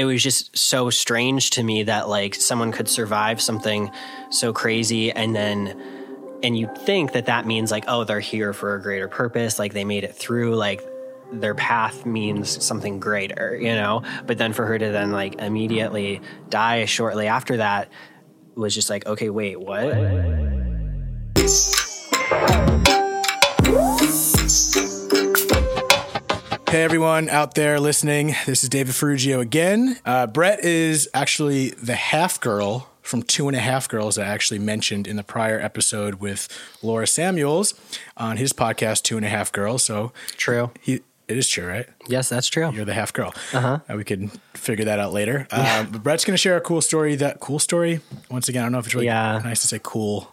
it was just so strange to me that like someone could survive something so crazy and then and you think that that means like oh they're here for a greater purpose like they made it through like their path means something greater you know? But then for her to then like immediately die shortly after that was just like okay wait what Hey everyone out there listening, this is David Ferrugio again. Uh, Brett is actually the half girl from Two and a Half Girls that I actually mentioned in the prior episode with Laura Samuels on his podcast Two and a Half Girls. So true he it is true, right? yes that's true You're the half girl. Uh-huh. Uh, we can figure that out later. Um, but Brett's going to share a cool story. That cool story. Once again, I don't know if it's really Yeah. nice to say cool.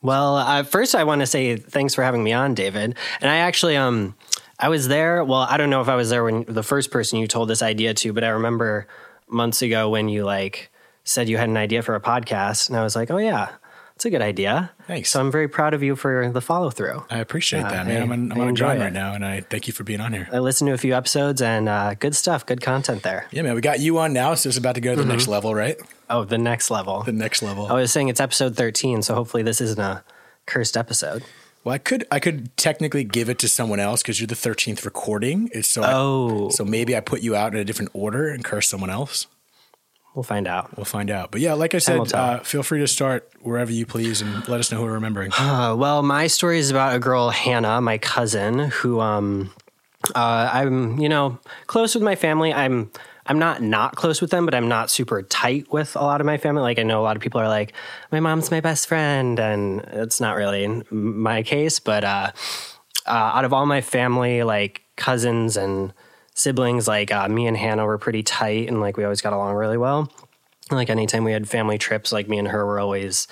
Well, uh, first I want to say thanks for having me on, David. And I actually, um, I was there. Well, I don't know if I was there when the first person you told this idea to, but I remember months ago when you like said you had an idea for a podcast, and I was like, oh yeah, it's a good idea. Thanks. So I'm very proud of you for the follow through. I appreciate that, man. I- I'm on, I'm on a grind right now, and I thank you for being on here. I listened to a few episodes and uh, good stuff, good content there. Yeah, man. We got you on now, so it's about to go to the next Mm-hmm. level, right? Oh, the next level. The next level. I was saying it's episode 13, so hopefully this isn't a cursed episode. Well, I could I could technically give it to someone else because you're the thirteenth recording. It's so I- Oh. so maybe I put you out in a different order and curse someone else. We'll find out. We'll find out. But yeah, like I said, uh, feel free to start wherever you please and let us know who we're remembering. Uh, well, my story is about a girl, Hannah, my cousin, who um, uh, I'm, you know, close with my family. I'm, I'm not not close with them, but I'm not super tight with a lot of my family. Like I know a lot of people are like, my mom's my best friend, and it's not really my case. But uh, uh, out of all my family, like cousins and siblings, like uh, me and Hannah were pretty tight, and like we always got along really well. Like anytime we had family trips, like me and her were always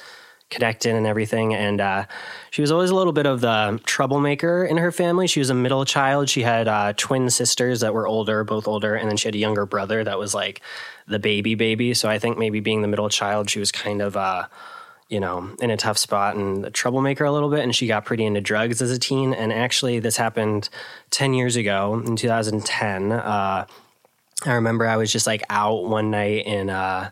connected and everything. And uh, she was always a little bit of the troublemaker in her family. She was a middle child. She had uh, twin sisters that were older, both older, and then she had a younger brother that was like the baby baby. So I think maybe being the middle child, she was kind of. Uh, you know, in a tough spot and a troublemaker a little bit. And she got pretty into drugs as a teen. And actually, this happened 10 years ago in 2010. Uh, I remember I was just like out one night in, uh,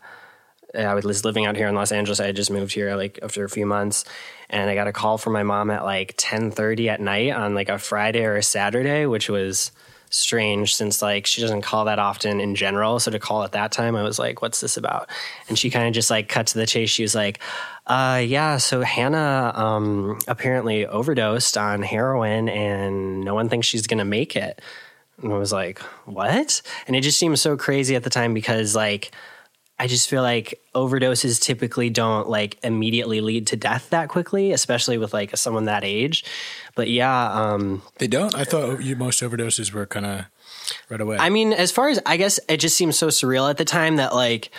I was living out here in Los Angeles. I had just moved here like after a few months, and I got a call from my mom at like ten thirty at night on like a Friday or a Saturday, which was strange since like she doesn't call that often in general. So to call at that time, I was like, "What's this about?" And she kind of just like cut to the chase. She was like, uh, "Yeah, so Hannah um, apparently overdosed on heroin, and no one thinks she's gonna make it." And I was like, "What?" And it just seemed so crazy at the time because like. I just feel like overdoses typically don't like immediately lead to death that quickly, especially with like someone that age. But yeah, um, They don't. I thought you, most overdoses were kind of right away. I mean, as far as I guess, it just seems so surreal at the time that like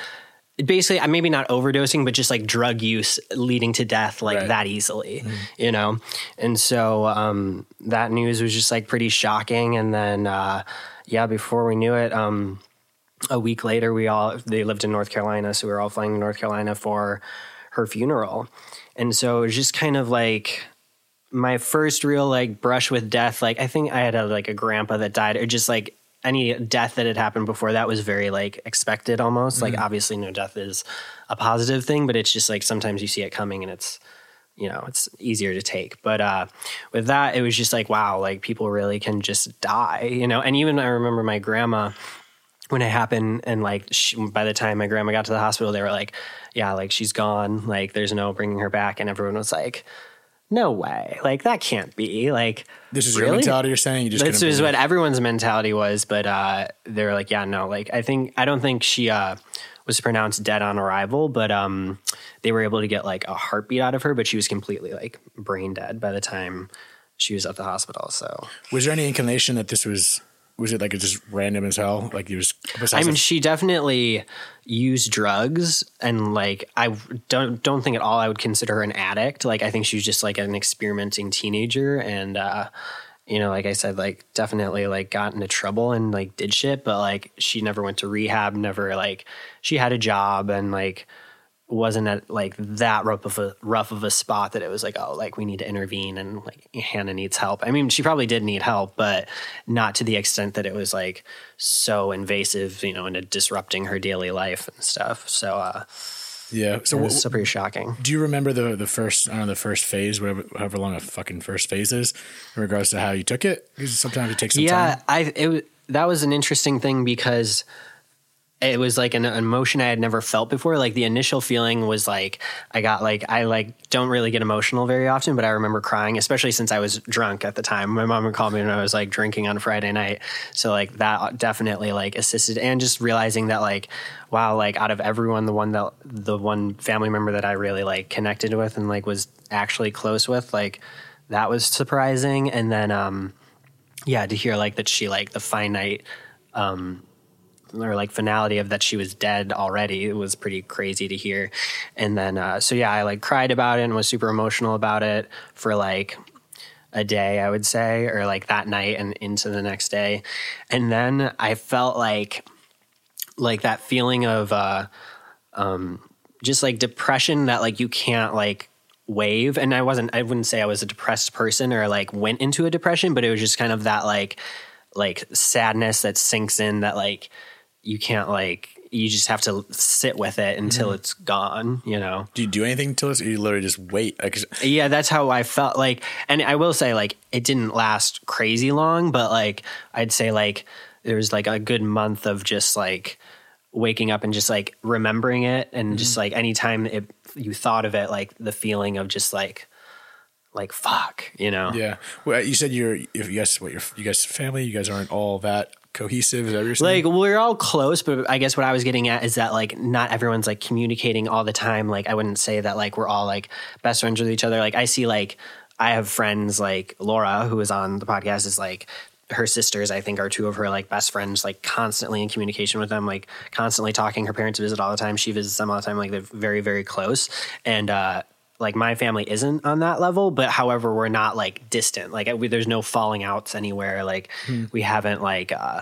basically, I maybe not overdosing, but just like drug use leading to death like Right. that easily, you know? And so um, that news was just like pretty shocking. And then, uh, yeah, before we knew it, um, a week later, we all they lived in North Carolina, so we were all flying to North Carolina for her funeral, and so it was just kind of like my first real like brush with death. Like I think I had a like a grandpa that died, or just like any death that had happened before that was very like expected almost. Like obviously, no death is a positive thing, but it's just like sometimes you see it coming and it's you know it's easier to take but uh with that it was just like wow like people really can just die you know and even i remember my grandma when it happened and like she, by the time my grandma got to the hospital they were like yeah like she's gone like there's no bringing her back and everyone was like no way like that can't be like this is your really? mentality. You're saying you just this is what everyone's mentality was but uh they were like yeah no like i think i don't think she uh was pronounced dead on arrival but um they were able to get like a heartbeat out of her but she was completely like brain dead by the time she was at the hospital so Was there any inclination that this was? Was it like just random as hell? Like you was. I mean, the- she definitely used drugs, and like I don't don't think at all I would consider her an addict. Like I think she was just like an experimenting teenager, and uh, you know, like I said, like definitely like got into trouble and like did shit, but like she never went to rehab, never like she had a job and like wasn't at like that rough of a rough of a spot that it was like oh like we need to intervene and like Hannah needs help. I mean she probably did need help, but not to the extent that it was like so invasive, you know, and disrupting her daily life and stuff. So uh, yeah. So it was so pretty shocking. Do you remember the the first I don't know the first phase, whatever however long a fucking first phase is, in regards to how you took it? Because sometimes it takes some yeah, time. I it that was an interesting thing because it was like an emotion I had never felt before. Like the initial feeling was like I got like I like don't really get emotional very often, but I remember crying, especially since I was drunk at the time. My mom would call me when I was like drinking on Friday night, so like that definitely like assisted, and just realizing that like wow, like out of everyone, the one that the one family member that I really like connected with and like was actually close with, like that was surprising, and then um yeah, to hear like that she like the finite um or like finality of that she was dead already it was pretty crazy to hear. And then uh, so yeah i like cried about it and was super emotional about it for like a day i would say or like that night and into the next day. And then i felt like like that feeling of uh um just like depression that like you can't like wave. And i wasn't i wouldn't say i was a depressed person or like went into a depression but it was just kind of that like like sadness that sinks in that like you can't like you just have to sit with it until mm-hmm. it's gone you know do you do anything until it's or you literally just wait like, yeah that's how i felt like and i will say like it didn't last crazy long but like i'd say like there was like a good month of just like waking up and just like remembering it and mm-hmm. just like anytime it you thought of it like the feeling of just like like fuck you know yeah well you said you're if you guys what your you guys family you guys aren't all that cohesive? Is that you're saying? Like we're all close, but I guess what I was getting at is that like not everyone's like communicating all the time. Like I wouldn't say that like we're all like best friends with each other. Like I see like I have friends like Laura who is on the podcast is like her sisters I think are two of her like best friends like constantly in communication with them like constantly talking her parents visit all the time she visits them all the time like they're very very close and uh like my family isn't on that level but however we're not like distant like we, there's no falling outs anywhere like hmm. we haven't like uh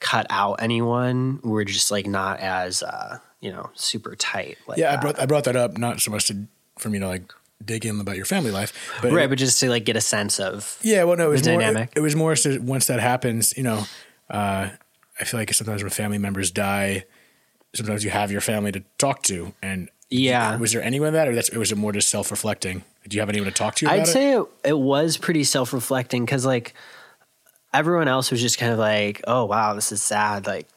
cut out anyone we're just like not as uh you know super tight like yeah that. i brought i brought that up not so much to for me to like dig in about your family life but right it, but just to like get a sense of yeah well no it was more dynamic. It, it was more so once that happens you know uh i feel like sometimes when family members die sometimes you have your family to talk to and yeah. Was there anyone that, or that's, was it more just self reflecting? Do you have anyone to talk to? I'd it? say it, it was pretty self reflecting because like everyone else was just kind of like, oh wow, this is sad, like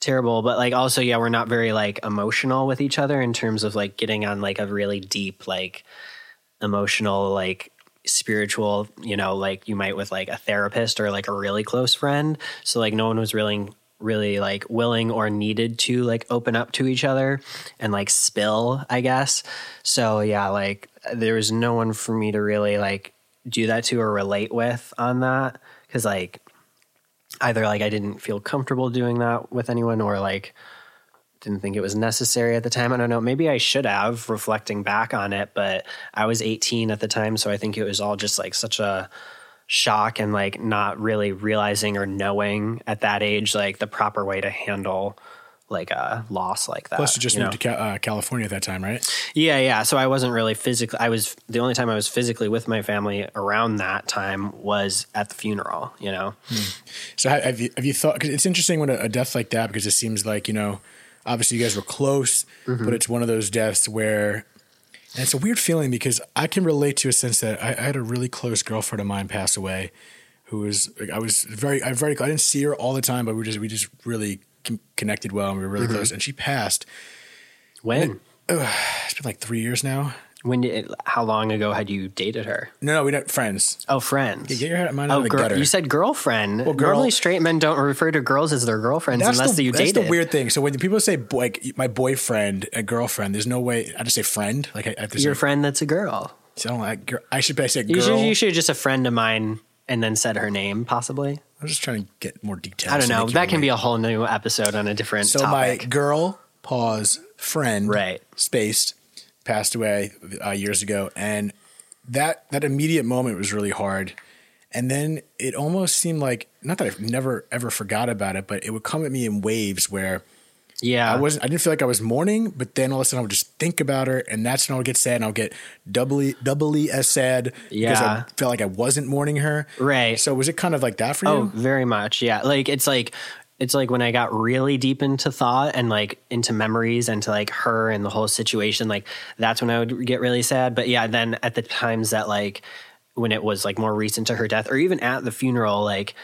terrible. But like also, yeah, we're not very like emotional with each other in terms of like getting on like a really deep like emotional like spiritual, you know, like you might with like a therapist or like a really close friend. So like no one was really really like willing or needed to like open up to each other and like spill, I guess. So yeah, like there was no one for me to really like do that to or relate with on that cuz like either like I didn't feel comfortable doing that with anyone or like didn't think it was necessary at the time. I don't know. Maybe I should have reflecting back on it, but I was 18 at the time, so I think it was all just like such a shock and like not really realizing or knowing at that age like the proper way to handle like a loss like that. Plus, you just you moved know? to uh, California at that time, right? Yeah, yeah. So I wasn't really physically. I was the only time I was physically with my family around that time was at the funeral. You know. Hmm. So have you have you thought? Because it's interesting when a, a, death like that because it seems like you know, obviously you guys were close, mm-hmm. but it's one of those deaths where and it's a weird feeling because I can relate to a sense that I, I had a really close girlfriend of mine pass away, who was I was very I very I didn't see her all the time, but we just we just really connected well and we were really mm-hmm. close. And she passed. When? Uh, it's been like three years now. When did? How long ago had you dated her? No, no, we not friends. Oh, friends. Get your head mine oh, girl, You said girlfriend. Well, girl, Normally, straight men don't refer to girls as their girlfriends that's unless the, you dated. That's the weird thing. So when people say boy, like my boyfriend, a girlfriend, there's no way. I just say friend. Like I, I have to your say, friend that's a girl. So like, I should say girl. You should, you should just a friend of mine and then said her name, possibly. I'm just trying to get more details. I don't know. That can be a whole new episode on a different. So topic. my girl, pause, friend, right, spaced passed away uh, years ago, and that that immediate moment was really hard. And then it almost seemed like not that I've never ever forgot about it, but it would come at me in waves where Yeah. I wasn't. I didn't feel like I was mourning, but then all of a sudden I would just think about her, and that's when I would get sad, and I'll get doubly doubly as sad yeah. because I felt like I wasn't mourning her. Right. So was it kind of like that for you? Oh, you? very much. Yeah. Like it's like it's like when I got really deep into thought and like into memories and to like her and the whole situation, like that's when I would get really sad. But yeah, then at the times that like when it was like more recent to her death or even at the funeral, like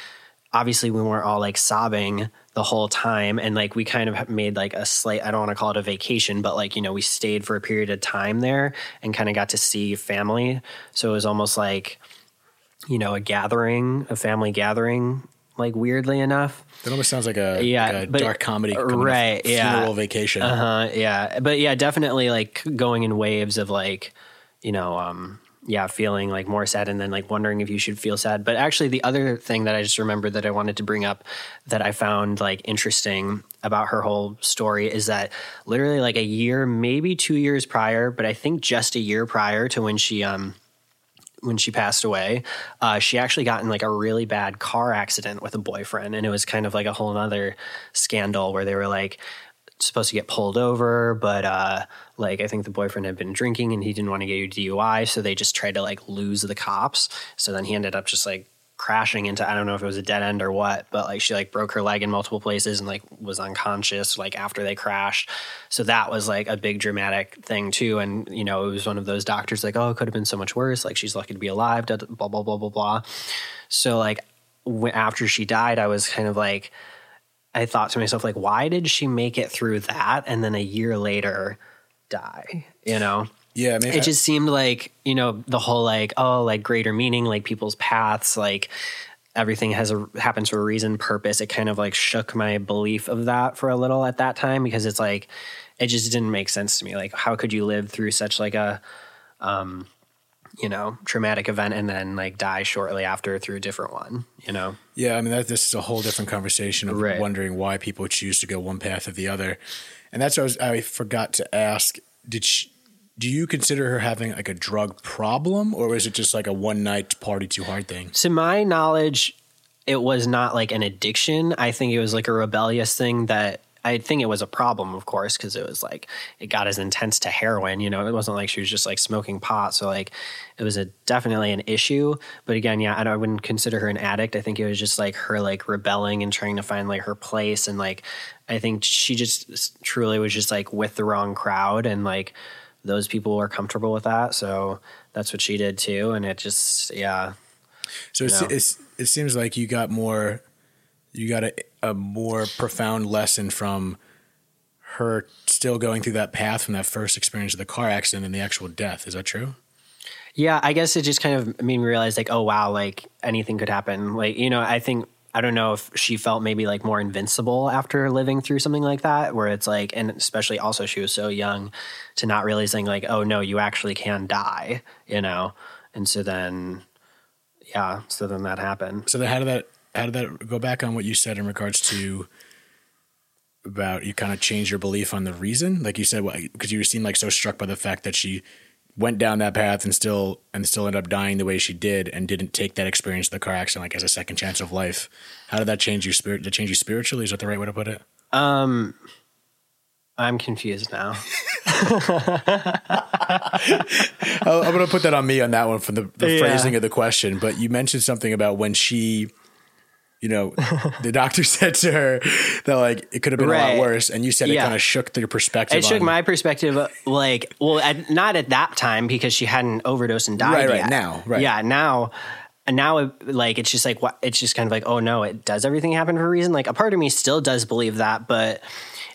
obviously we weren't all like sobbing the whole time and like we kind of made like a slight i don't want to call it a vacation but like you know we stayed for a period of time there and kind of got to see family so it was almost like you know a gathering a family gathering like weirdly enough That almost sounds like a, Yeah, like a but- dark comedy, right, yeah. Funeral vacation. uh huh. yeah but yeah definitely like going in waves of like you know um yeah feeling like more sad and then like wondering if you should feel sad but actually the other thing that i just remembered that i wanted to bring up that i found like interesting about her whole story is that literally like a year maybe two years prior but i think just a year prior to when she um when she passed away, uh, she actually got in like a really bad car accident with a boyfriend, and it was kind of like a whole other scandal where they were like supposed to get pulled over, but uh, like I think the boyfriend had been drinking and he didn't want to get you DUI, so they just tried to like lose the cops. So then he ended up just like crashing into I don't know if it was a dead end or what, but like she like broke her leg in multiple places and like was unconscious like after they crashed. So that was like a big dramatic thing too. And you know, it was one of those doctors like, oh, it could have been so much worse. Like she's lucky to be alive. Blah blah blah blah blah. So like after she died, I was kind of like, I thought to myself like, why did she make it through that and then a year later die? You know yeah, I mean, it just seemed like you know the whole like oh like greater meaning like people's paths like everything has a happens for a reason purpose it kind of like shook my belief of that for a little at that time because it's like it just didn't make sense to me like how could you live through such like a um you know traumatic event and then like die shortly after through a different one you know Yeah, I mean that this is a whole different conversation of Right. wondering why people choose to go one path or the other, and that's what I, was, I forgot to ask. Did she, do you consider her having like a drug problem, or was it just like a one night party too hard thing? to my knowledge, it was not like an addiction. I think it was like a rebellious thing that I think it was a problem, of course, because it was like it got as intense to heroin. You know, it wasn't like she was just like smoking pot. So like it was a definitely an issue. But again, yeah, I, I wouldn't consider her an addict. I think it was just like her like rebelling and trying to find like her place. And like I think she just truly was just like with the wrong crowd and like those people were comfortable with that. So that's what she did too. And it just yeah. So it's, it's, it seems like you got more, you got a, a more profound lesson from her still going through that path from that first experience of the car accident and the actual death. Is that true? Yeah, I guess it just kind of made me realize like, oh wow, like anything could happen. Like, you know, I think I don't know if she felt maybe like more invincible after living through something like that, where it's like, and especially also she was so young to not realizing like, oh no, you actually can die, you know? And so then, yeah, so then that happened. So then how did that how did that go back on what you said in regards to about you kind of changed your belief on the reason? Like you said, because you seemed like so struck by the fact that she went down that path and still and still ended up dying the way she did and didn't take that experience of the car accident like as a second chance of life. How did that change you spirit? Did it change you spiritually? Is that the right way to put it? Um, I'm confused now. I'm going to put that on me on that one from the, the Yeah. phrasing of the question. But you mentioned something about when she, you know, the doctor said to her that like it could have been a lot worse, and you said it kind of shook your perspective. It shook on- my perspective, like, well, at, not at that time because she hadn't overdosed and died Right, right, yet. now, right. Yeah, now, and now, it, like, it's just like, what? It's just kind of like, oh no, it does everything happen for a reason. Like, a part of me still does believe that, but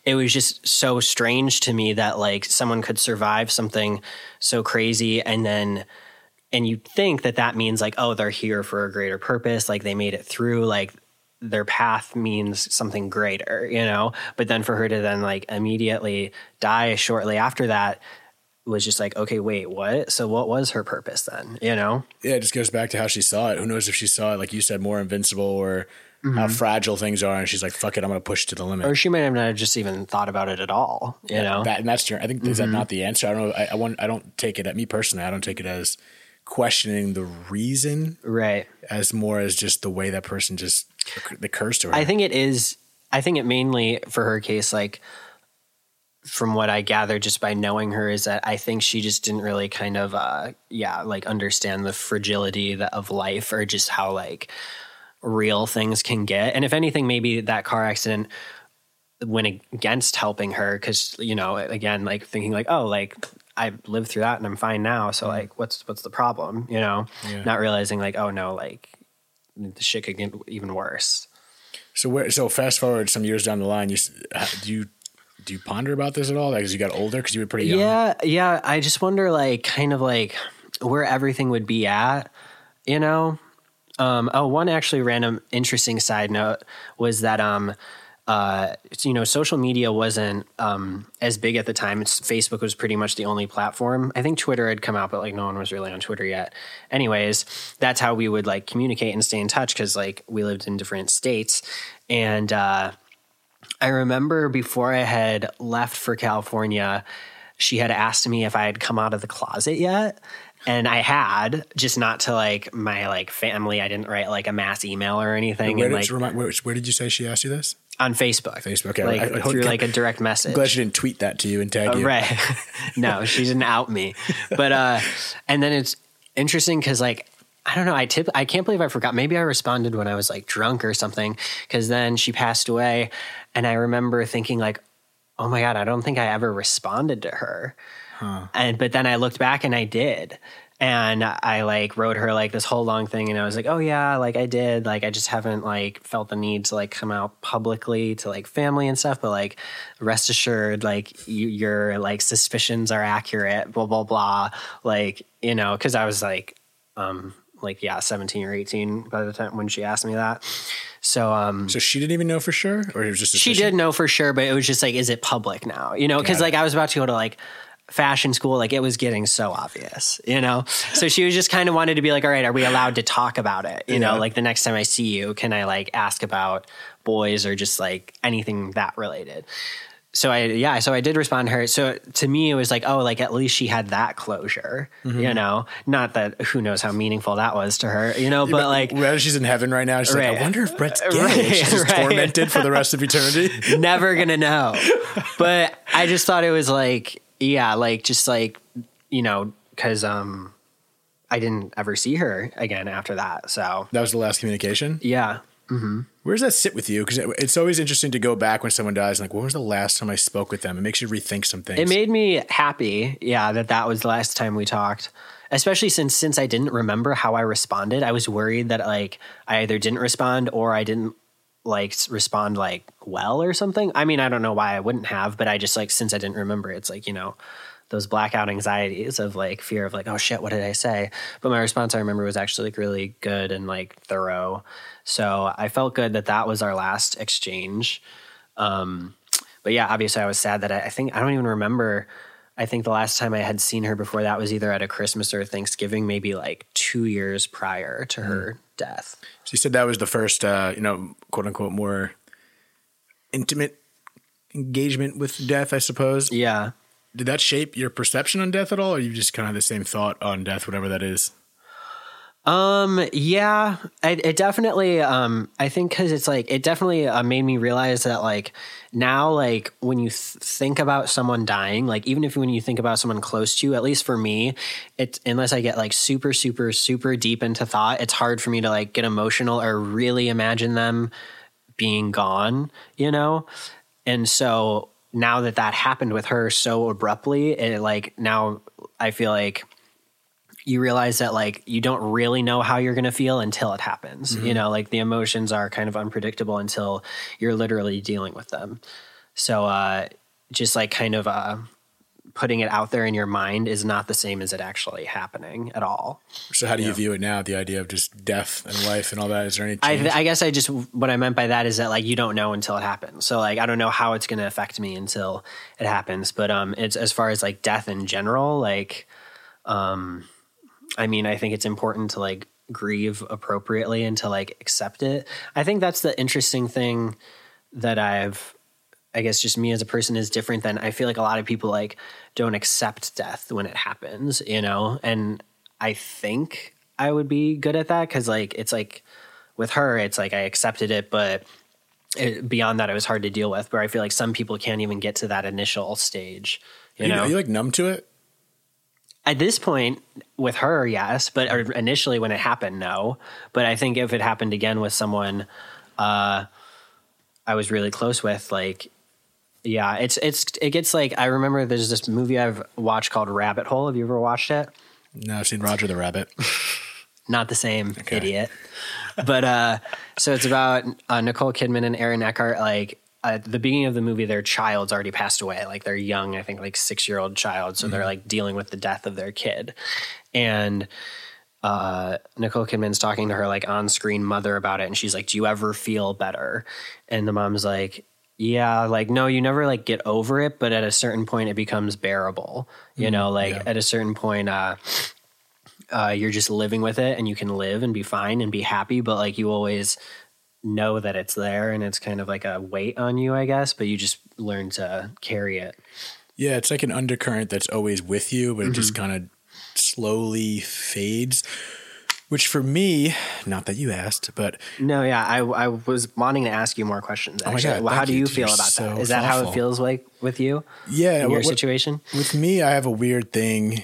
it was just so strange to me that like someone could survive something so crazy and then and you think that that means like oh they're here for a greater purpose like they made it through like their path means something greater you know but then for her to then like immediately die shortly after that was just like okay wait what so what was her purpose then you know yeah, it just goes back to how she saw it. Who knows if she saw it, like you said, more invincible or how mm-hmm. fragile things are, and she's like, "Fuck it, I'm going to push to the limit." or she might have not just even thought about it at all you know that, and that's your. I think is that mm-hmm. not the answer? I don't know. I, I want. I don't take it. At me personally, I don't take it as questioning the reason right as more as just the way that person just the curse to her. I think it is. I think it mainly for her case, like from what I gather just by knowing her is that I think she just didn't really kind of uh yeah, like understand the fragility of life or just how like real things can get. And if anything maybe that car accident went against helping her cuz you know, again like thinking like oh like I lived through that and I'm fine now, so like what's what's the problem, you know? Yeah. Not realizing like oh no, like the shit could get even worse. So where? So fast forward some years down the line, you do you do you ponder about this at all? Like as you got older, because you were pretty young. Yeah, yeah. I just wonder, like, kind of like where everything would be at, you know? Um, oh, one actually random interesting side note was that, um, uh, you know, social media wasn't um, as big at the time. It's, Facebook was pretty much the only platform. I think Twitter had come out, but like no one was really on Twitter yet. Anyways, that's how we would like communicate and stay in touch because like we lived in different states. And uh, I remember before I had left for California, she had asked me if I had come out of the closet yet. And I had, just not to like my like family. I didn't write like a mass email or anything. Where and did, like remind, where, where did you say she asked you this? on Facebook. Facebook, okay. Like I- I- through okay. like a direct message. I'm glad she didn't tweet that to you and tag Uh, you. Right. no, she didn't out me. But uh and then it's interesting cuz like I don't know, I tip I can't believe I forgot. Maybe I responded when I was like drunk or something cuz then she passed away and I remember thinking like oh my god, I don't think I ever responded to her. And but then I looked back and I did. And I like wrote her like this whole long thing and I was like, "Oh yeah, like I did. Like I just haven't like felt the need to like come out publicly to like family and stuff, but like rest assured like you, your like suspicions are accurate, blah blah blah." Like, you know, cuz I was like um like yeah, 17 or 18 by the time when she asked me that. So um So she didn't even know for sure, or it was just a she did know for sure, but it was just like, is it public now? You know, because like I was about to go to like fashion school, like it was getting so obvious, you know? So she was just kind of wanted to be like, all right, are we allowed to talk about it? You Yeah. know, like the next time I see you, can I like ask about boys or just like anything that related? So I, yeah, so I did respond to her. So to me, it was like, oh, like at least she had that closure, Mm-hmm. you know? Not that who knows how meaningful that was to her, you know, but like, Whether she's in heaven right now, she's like, Right. I wonder if Brett's gay. Right, she's just right. tormented for the rest of eternity. never gonna know. But I just thought it was like, yeah, like just like you know, because um, I didn't ever see her again after that. So That was the last communication. yeah, Where does that sit with you? Because it's always interesting to go back when someone dies. Like, when was the last time I spoke with them? It makes you rethink some things. it made me happy. Yeah, that that was the last time we talked. Especially since since I didn't remember how I responded, I was worried that like I either didn't respond or I didn't like respond like well or something. I mean, I don't know why I wouldn't have, but I just like since I didn't remember, it's like you know those blackout anxieties of like fear of like oh shit, what did I say? But my response I remember was actually like really good and like thorough. So I felt good that that was our last exchange. Um, but yeah, obviously I was sad that I, I think I don't even remember. I think the last time I had seen her before that was either at a Christmas or Thanksgiving, maybe like two years prior to her death. She said that was the first, uh, you know, quote unquote, more intimate engagement with death, I suppose. Yeah. Did that shape your perception on death at all, or you just kind of have the same thought on death, whatever that is? Um. Yeah. It, it definitely. Um. I think because it's like it definitely uh, made me realize that like now like when you th- think about someone dying, like even if when you think about someone close to you, at least for me, it's unless I get like super super super deep into thought, it's hard for me to like get emotional or really imagine them being gone. You know, and so now that that happened with her so abruptly, it like now I feel like you realize that like you don't really know how you're going to feel until it happens. You know, like the emotions are kind of unpredictable until you're literally dealing with them. So uh just like kind of uh putting it out there in your mind is not the same as it actually happening at all. So how do you view it now? The idea of just death and life and all that. Is there any I. I guess I just what I meant by that is that like you don't know until it happens. So like I don't know how it's going to affect me until it happens. But um, it's as far as like death in general. Like, um, I mean, I think it's important to like grieve appropriately and to like accept it. I think that's the interesting thing that I've. I guess just me as a person is different than I feel like a lot of people like don't accept death when it happens, you know? And I think I would be good at that cuz like it's like with her it's like I accepted it but it, beyond that, it was hard to deal with. Where I feel like some people can't even get to that initial stage. You You know, are you like numb to it? At this point with her, yes, but initially when it happened, no. But I think if it happened again with someone uh, I was really close with, like, yeah, it's it's it gets like I remember there's this movie I've watched called Rabbit Hole. Have you ever watched it? No, I've seen Roger the Rabbit. Not the same idiot, but uh, so it's about uh, Nicole Kidman and Aaron Eckhart. Like at the beginning of the movie, their child's already passed away. Like they're young, I think like six year old child. So they're like dealing with the death of their kid. And uh, Nicole Kidman's talking to her like on screen mother about it. And she's like, Do you ever feel better? And the mom's like, yeah, like no, you never like get over it, but at a certain point it becomes bearable. You know, like yeah. at a certain point uh uh you're just living with it and you can live and be fine and be happy, but like you always know that it's there and it's kind of like a weight on you, I guess, but you just learn to carry it. Yeah, it's like an undercurrent that's always with you, but it just Mm-hmm. kind of slowly fades. Which for me, not that you asked, but No, yeah, I I was wanting to ask you more questions. my Actually, God, well, how do you. you feel about so that? Is that how it feels like with you yeah, in your what- situation? with me, I have a weird thing,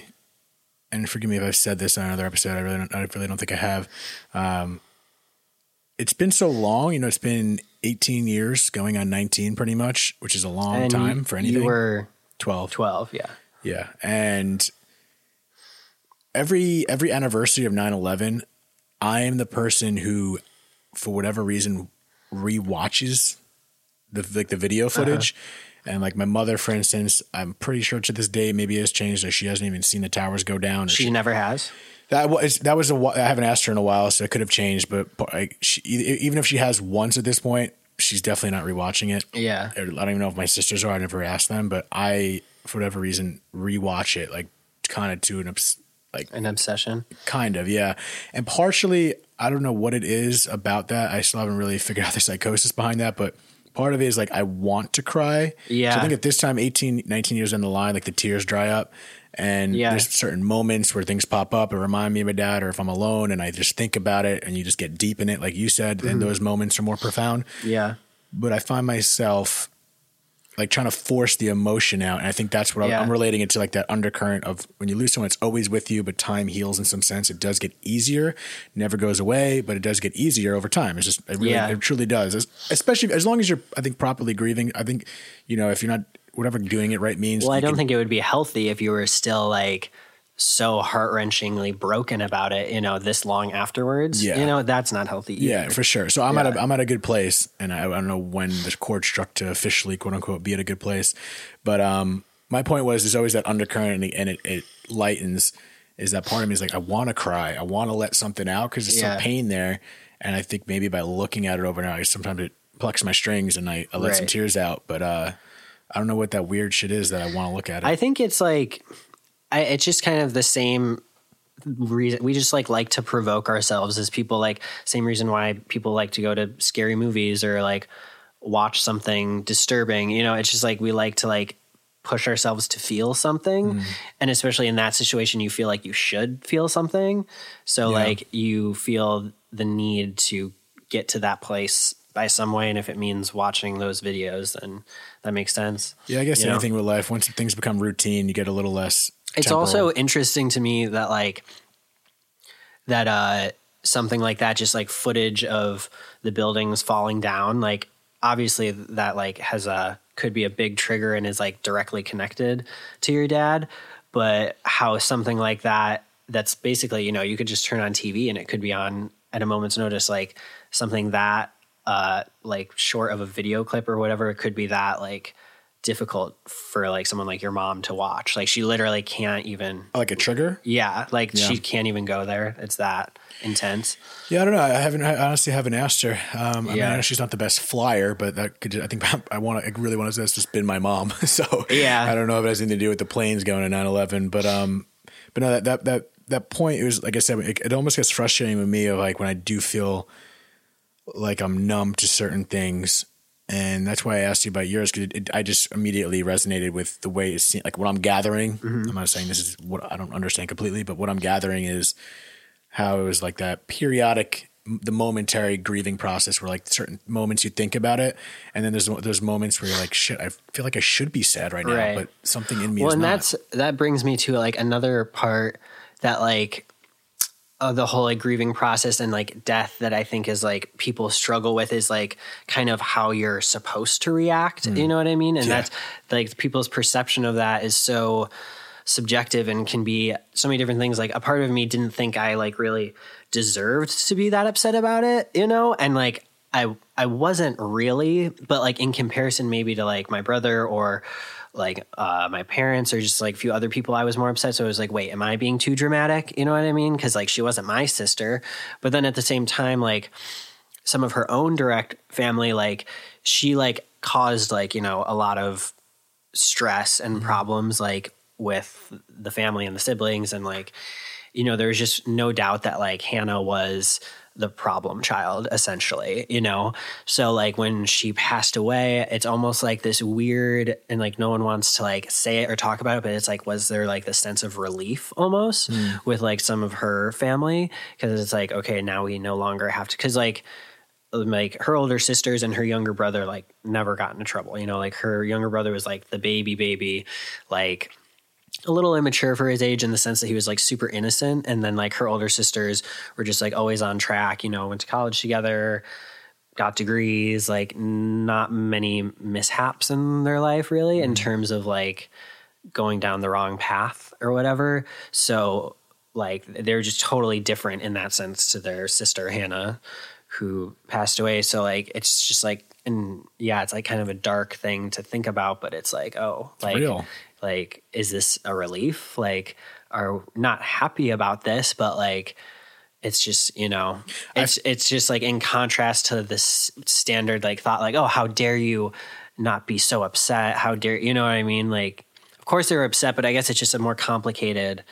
and forgive me if I've said this on another episode. I really, don't, I really don't think I have. Um, it's been so long, you know. It's been 18 years, going on 19, pretty much, which is a long And time for anything. You were 12. 12, yeah. Yeah. And every every anniversary of 9/11, I am the person who for whatever reason rewatches the like the video uh-huh. footage. And like my mother, for instance, I'm pretty sure to this day maybe it has changed. Like she hasn't even seen the towers go down. She she, never has. That was that was a I haven't asked her in a while, so it could have changed. But like she, even if she has once at this point, she's definitely not rewatching it. Yeah. I don't even know if my sisters are. I never asked them, but I, for whatever reason, rewatch it like kind of to an obs- like An obsession. kind of yeah, and partially I don't know what it is about that. I still haven't really figured out the psychosis behind that, but part of it is like I want to cry. Yeah. so I think at this time, 18, 19 years down the line, like the tears dry up. And Yeah. there's certain moments where things pop up and remind me of my dad, or if I'm alone and I just think about it and you just get deep in it, like you said, Mm-hmm. and those moments are more profound Yeah. but I find myself like trying to force the emotion out. And I think that's what I'm, Yeah. I'm relating it to like that undercurrent of when you lose someone, it's always with you, but time heals in some sense. It does get easier, never goes away, but it does get easier over time. It's just, it really, Yeah. it truly does. Especially as long as you're, I think, properly grieving. I think, you know, if you're not, whatever doing it right means. Well, I don't can- think it would be healthy if you were still like so heart wrenchingly broken about it, you know, this long afterwards. Yeah. You know, that's not healthy. Either. Yeah, for sure. So I'm at a I'm at a good place, and I, I don't know when the chord struck to officially quote unquote be at a good place, but um, my point was there's always that undercurrent, and, it, and it, it lightens. Is that part of me is like I want to cry, I want to let something out because there's Yeah. some pain there, and I think maybe by looking at it over now, sometimes it plucks my strings and I, I let some tears out, but uh, I don't know what that weird shit is that I want to look at it. I think it's like, I, it's just kind of the same reason. We just like like to provoke ourselves as people. Like same reason why people like to go to scary movies or like watch something disturbing. You know, it's just like we like to like push ourselves to feel something, mm-hmm. and especially in that situation, you feel like you should feel something. So Yeah. like you feel the need to get to that place by some way, and if it means watching those videos, then that makes sense. yeah, I guess you know? anything with life, once things become routine, you get a little less. it's temporal. also interesting to me that like that uh something like that just like footage of the buildings falling down like obviously that like has a could be a big trigger and is like directly connected to your dad but how something like that that's basically you know you could just turn on TV and it could be on at a moment's notice like something that uh like short of a video clip or whatever it could be that like difficult for like someone like your mom to watch like she literally can't even like a trigger. yeah like Yeah. she can't even go there it's that intense Yeah, I don't know. I haven't. I honestly haven't asked her. Um, I mean, I know she's not the best flyer, but that could. I think I want. to. I really want to. Say that's just been my mom. So Yeah. I don't know if it has anything to do with the planes going to 9-11, but um, but no, that that that that point it was like I said. It, it almost gets frustrating with me of like when I do feel like I'm numb to certain things. And that's why I asked you about yours because I just immediately resonated with the way it's like what I'm gathering. Mm-hmm. I'm not saying this is what I don't understand completely, but what I'm gathering is how it was like that periodic the momentary grieving process where like certain moments you think about it and then there's those moments where you're like shit i feel like i should be sad right now but something in me well is and not. that's that brings me to like another part that like of the whole like grieving process and like death that i think is like people struggle with is like kind of how you're supposed to react you know what i mean and Mm. Yeah. that's like people's perception of that is so subjective and can be so many different things like a part of me didn't think i like really deserved to be that upset about it you know and like i i wasn't really but like in comparison maybe to like my brother or like uh, my parents or just like a few other people I was more upset. So I was like, wait, am I being too dramatic? You know what I mean? Because like she wasn't my sister. But then at the same time, like some of her own direct family, like she like caused like, you know, a lot of stress and problems like with the family and the siblings and like you know there's just no doubt that like Hannah was the problem child essentially you know? So like when she passed away it's almost like this weird and like no one wants to like say it or talk about it but it's like was there like the sense of relief almost hmm. with like some of her family? Because it's like okay now we no longer have to because like um, like her older sisters and her younger brother like never got into trouble you know? Like her younger brother was like the baby baby like a little immature for his age in the sense that he was like super innocent and then like her older sisters were just like always on track you know went to college together got degrees like not many mishaps in their life really in mm-hmm. terms of like going down the wrong path or whatever. So like they're just totally different in that sense to their sister hannah who passed away. So like it's just like and yeah it's like kind of a dark thing to think about but it's like oh like real. like is this a relief? Like are not happy about this but like it's just you know it's it's just like in contrast to this standard like thought like oh how dare you not be so upset? How dare you know what i mean? Like of course they were upset but i guess it's just a more complicated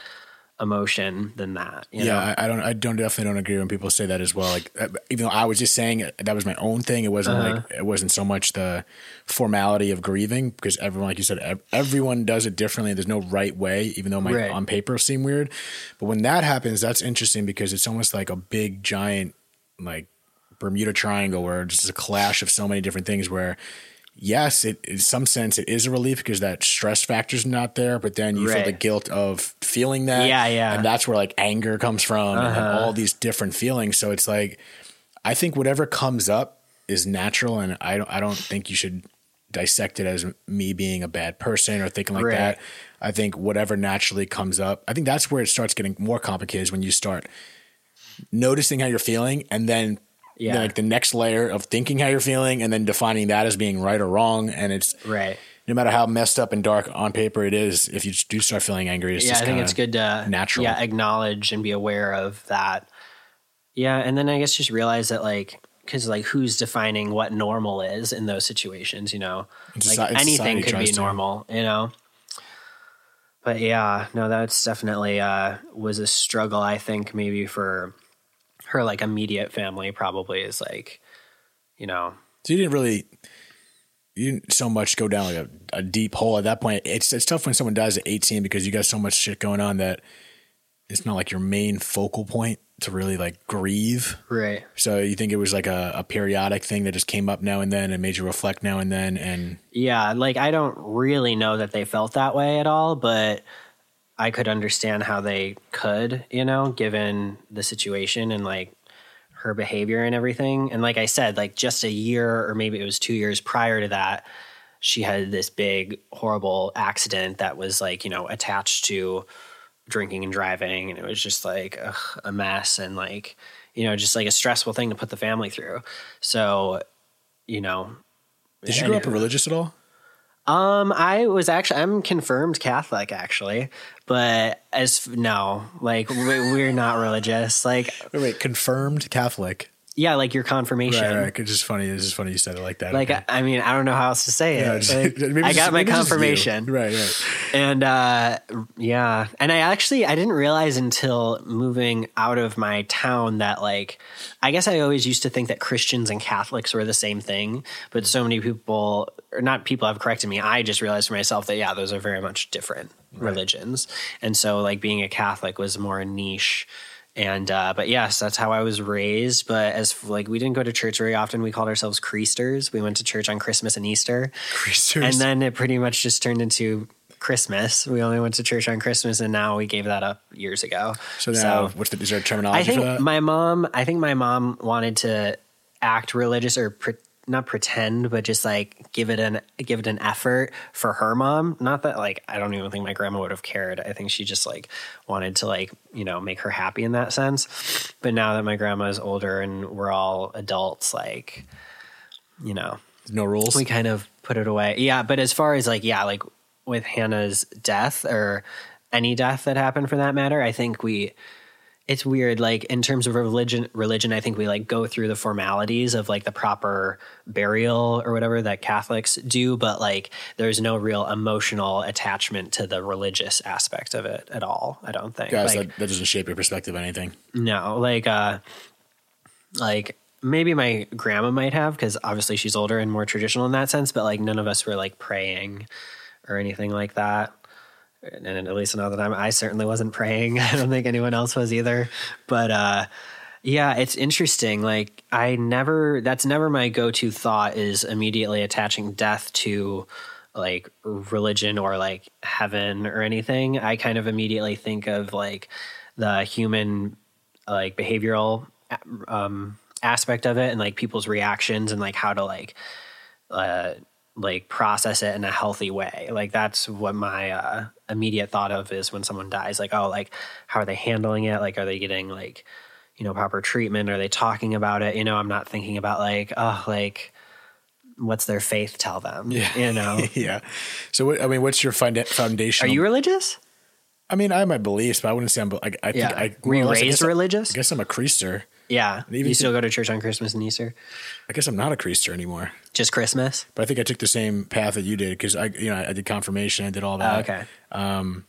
emotion than that you yeah? I, I don't. I don't definitely don't agree when people say that as well. Like, uh, even though I was just saying it, that was my own thing. It wasn't Uh-huh. like it wasn't so much the formality of grieving because everyone, like you said, everyone does it differently. There's no right way, even though my Right. on paper seem weird. But when that happens, that's interesting because it's almost like a big giant like Bermuda Triangle where it's just a clash of so many different things where. Yes, it in some sense it is a relief because that stress factor's not there, but then you feel the guilt of feeling that. Yeah, yeah. And that's where like anger comes from and Uh-huh. like, all these different feelings. So it's like I think whatever comes up is natural and I don't I don't think you should dissect it as me being a bad person or thinking like Right. that. I think whatever naturally comes up, I think that's where it starts getting more complicated is when you start noticing how you're feeling and then Yeah. like the next layer of thinking how you're feeling and then defining that as being right or wrong and it's right no matter how messed up and dark on paper it is if you do start feeling angry it's yeah, I think it's good to natural. Yeah, acknowledge and be aware of that. Yeah, and then I guess just realize that like because like who's defining what normal is in those situations, you know? And like anything could be to. normal, you know. But yeah, no, that's definitely uh was a struggle. I think maybe for her like immediate family probably is like, you know, So you didn't really, you didn't so much go down like a, a deep hole at that point. It's it's tough when someone dies at 18 because you got so much shit going on that it's not like your main focal point to really like grieve. right. So you think it was like a, a periodic thing that just came up now and then and made you reflect now and then and Yeah, like I don't really know that they felt that way at all, but I could understand how they could, you know, given the situation and like her behavior and everything. And like I said, like just a year or maybe it was 2 years prior to that, she had this big horrible accident that was like, you know, attached to drinking and driving and it was just like ugh, a mess and like, you know, just like a stressful thing to put the family through. So, you know, did you grow up religious at all? Um, I was actually I'm confirmed Catholic actually, but as no, like we, we're not religious. Like Wait, wait, confirmed Catholic. Yeah, like your confirmation. Right, right. It's just funny. It's just funny you said it like that. Like Okay. I, I mean, I don't know how else to say it. Just- Like, I got my just you. confirmation. Right, right. and uh yeah and i actually i didn't realize until moving out of my town that like i guess i always used to think that christians and catholics were the same thing but so many people or not people have corrected me i just realized for myself that yeah those are very much different religions and so like being a catholic was more a niche And uh, but yes, that's how I was raised. But as like we didn't go to church very often. We called ourselves Creasters. We went to church on Christmas and Easter, Creasters. and then it pretty much just turned into Christmas. We only went to church on Christmas, and now we gave that up years ago. so now, what's the, is there terminology I think for that? my mom. I think my mom wanted to act religious or pre- not pretend, but just like give it an give it an effort for her mom. Not that like I don't even think my grandma would have cared. I think she just like wanted to like you know make her happy in that sense. But now that my grandma is older and we're all adults, like you know no rules. we kind of put it away. Yeah, but as far as like yeah, like with Hannah's death or any death that happened for that matter, I think we it's weird like in terms of religion religion I think we like go through the formalities of like the proper burial or whatever that Catholics do, but like there's no real emotional attachment to the religious aspect of it at all, I don't think. Guys, like, that, that doesn't shape your perspective on anything. no, like uh like maybe my grandma might have because obviously she's older and more traditional in that sense, but like none of us were like praying or anything like that. And at least another time I certainly wasn't praying. I don't think anyone else was either. But uh yeah, it's interesting. Like I never that's never my go-to thought is immediately attaching death to like religion or like heaven or anything. I kind of immediately think of like the human like behavioral um aspect of it and like people's reactions and like how to like uh like process it in a healthy way like that's what my uh immediate thought of is when someone dies like oh like how are they handling it like are they getting like you know proper treatment are they talking about it you know i'm not thinking about like oh like what's their faith tell them Yeah. you know yeah. So, what, I mean, what's your founda- foundation? are you religious I mean, I have my beliefs, but I wouldn't say I'm. Like, I think I Were you more or less, I raised guess I- religious? I guess I'm a creaster. yeah you still go to church on christmas and easter I guess I'm not a creaster anymore. Just christmas But I think I took the same path that you did because I, you know, I did confirmation, I did all oh, that. okay Um,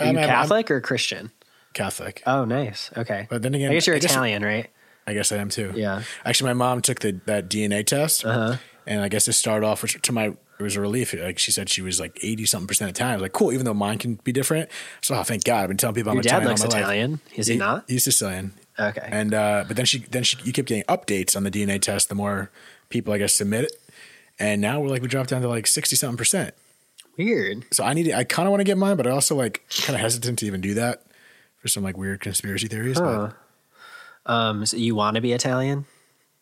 are I you I'm- catholic or christian Catholic. oh nice okay But then again, i guess you're I guess- italian right I guess I am too. Yeah. Actually, my mom took the that DNA test, Uh-huh. and I guess it started off which to my it was a relief. Like she said, she was like eighty something percent of the time. I was like, cool, even though mine can be different. So oh, thank God, I've been telling people I'm Your dad Italian looks all my life. Italian. Is he, not? He's Sicilian. Okay. And uh, but then she then she you kept getting updates on the DNA test. The more people I guess submit it, and now we're like we dropped down to like sixty something percent. Weird. So I need to, I kind of want to get mine, but I also like kind of hesitant to even do that for some like weird conspiracy theories. Huh. But, Um, so you want to be Italian?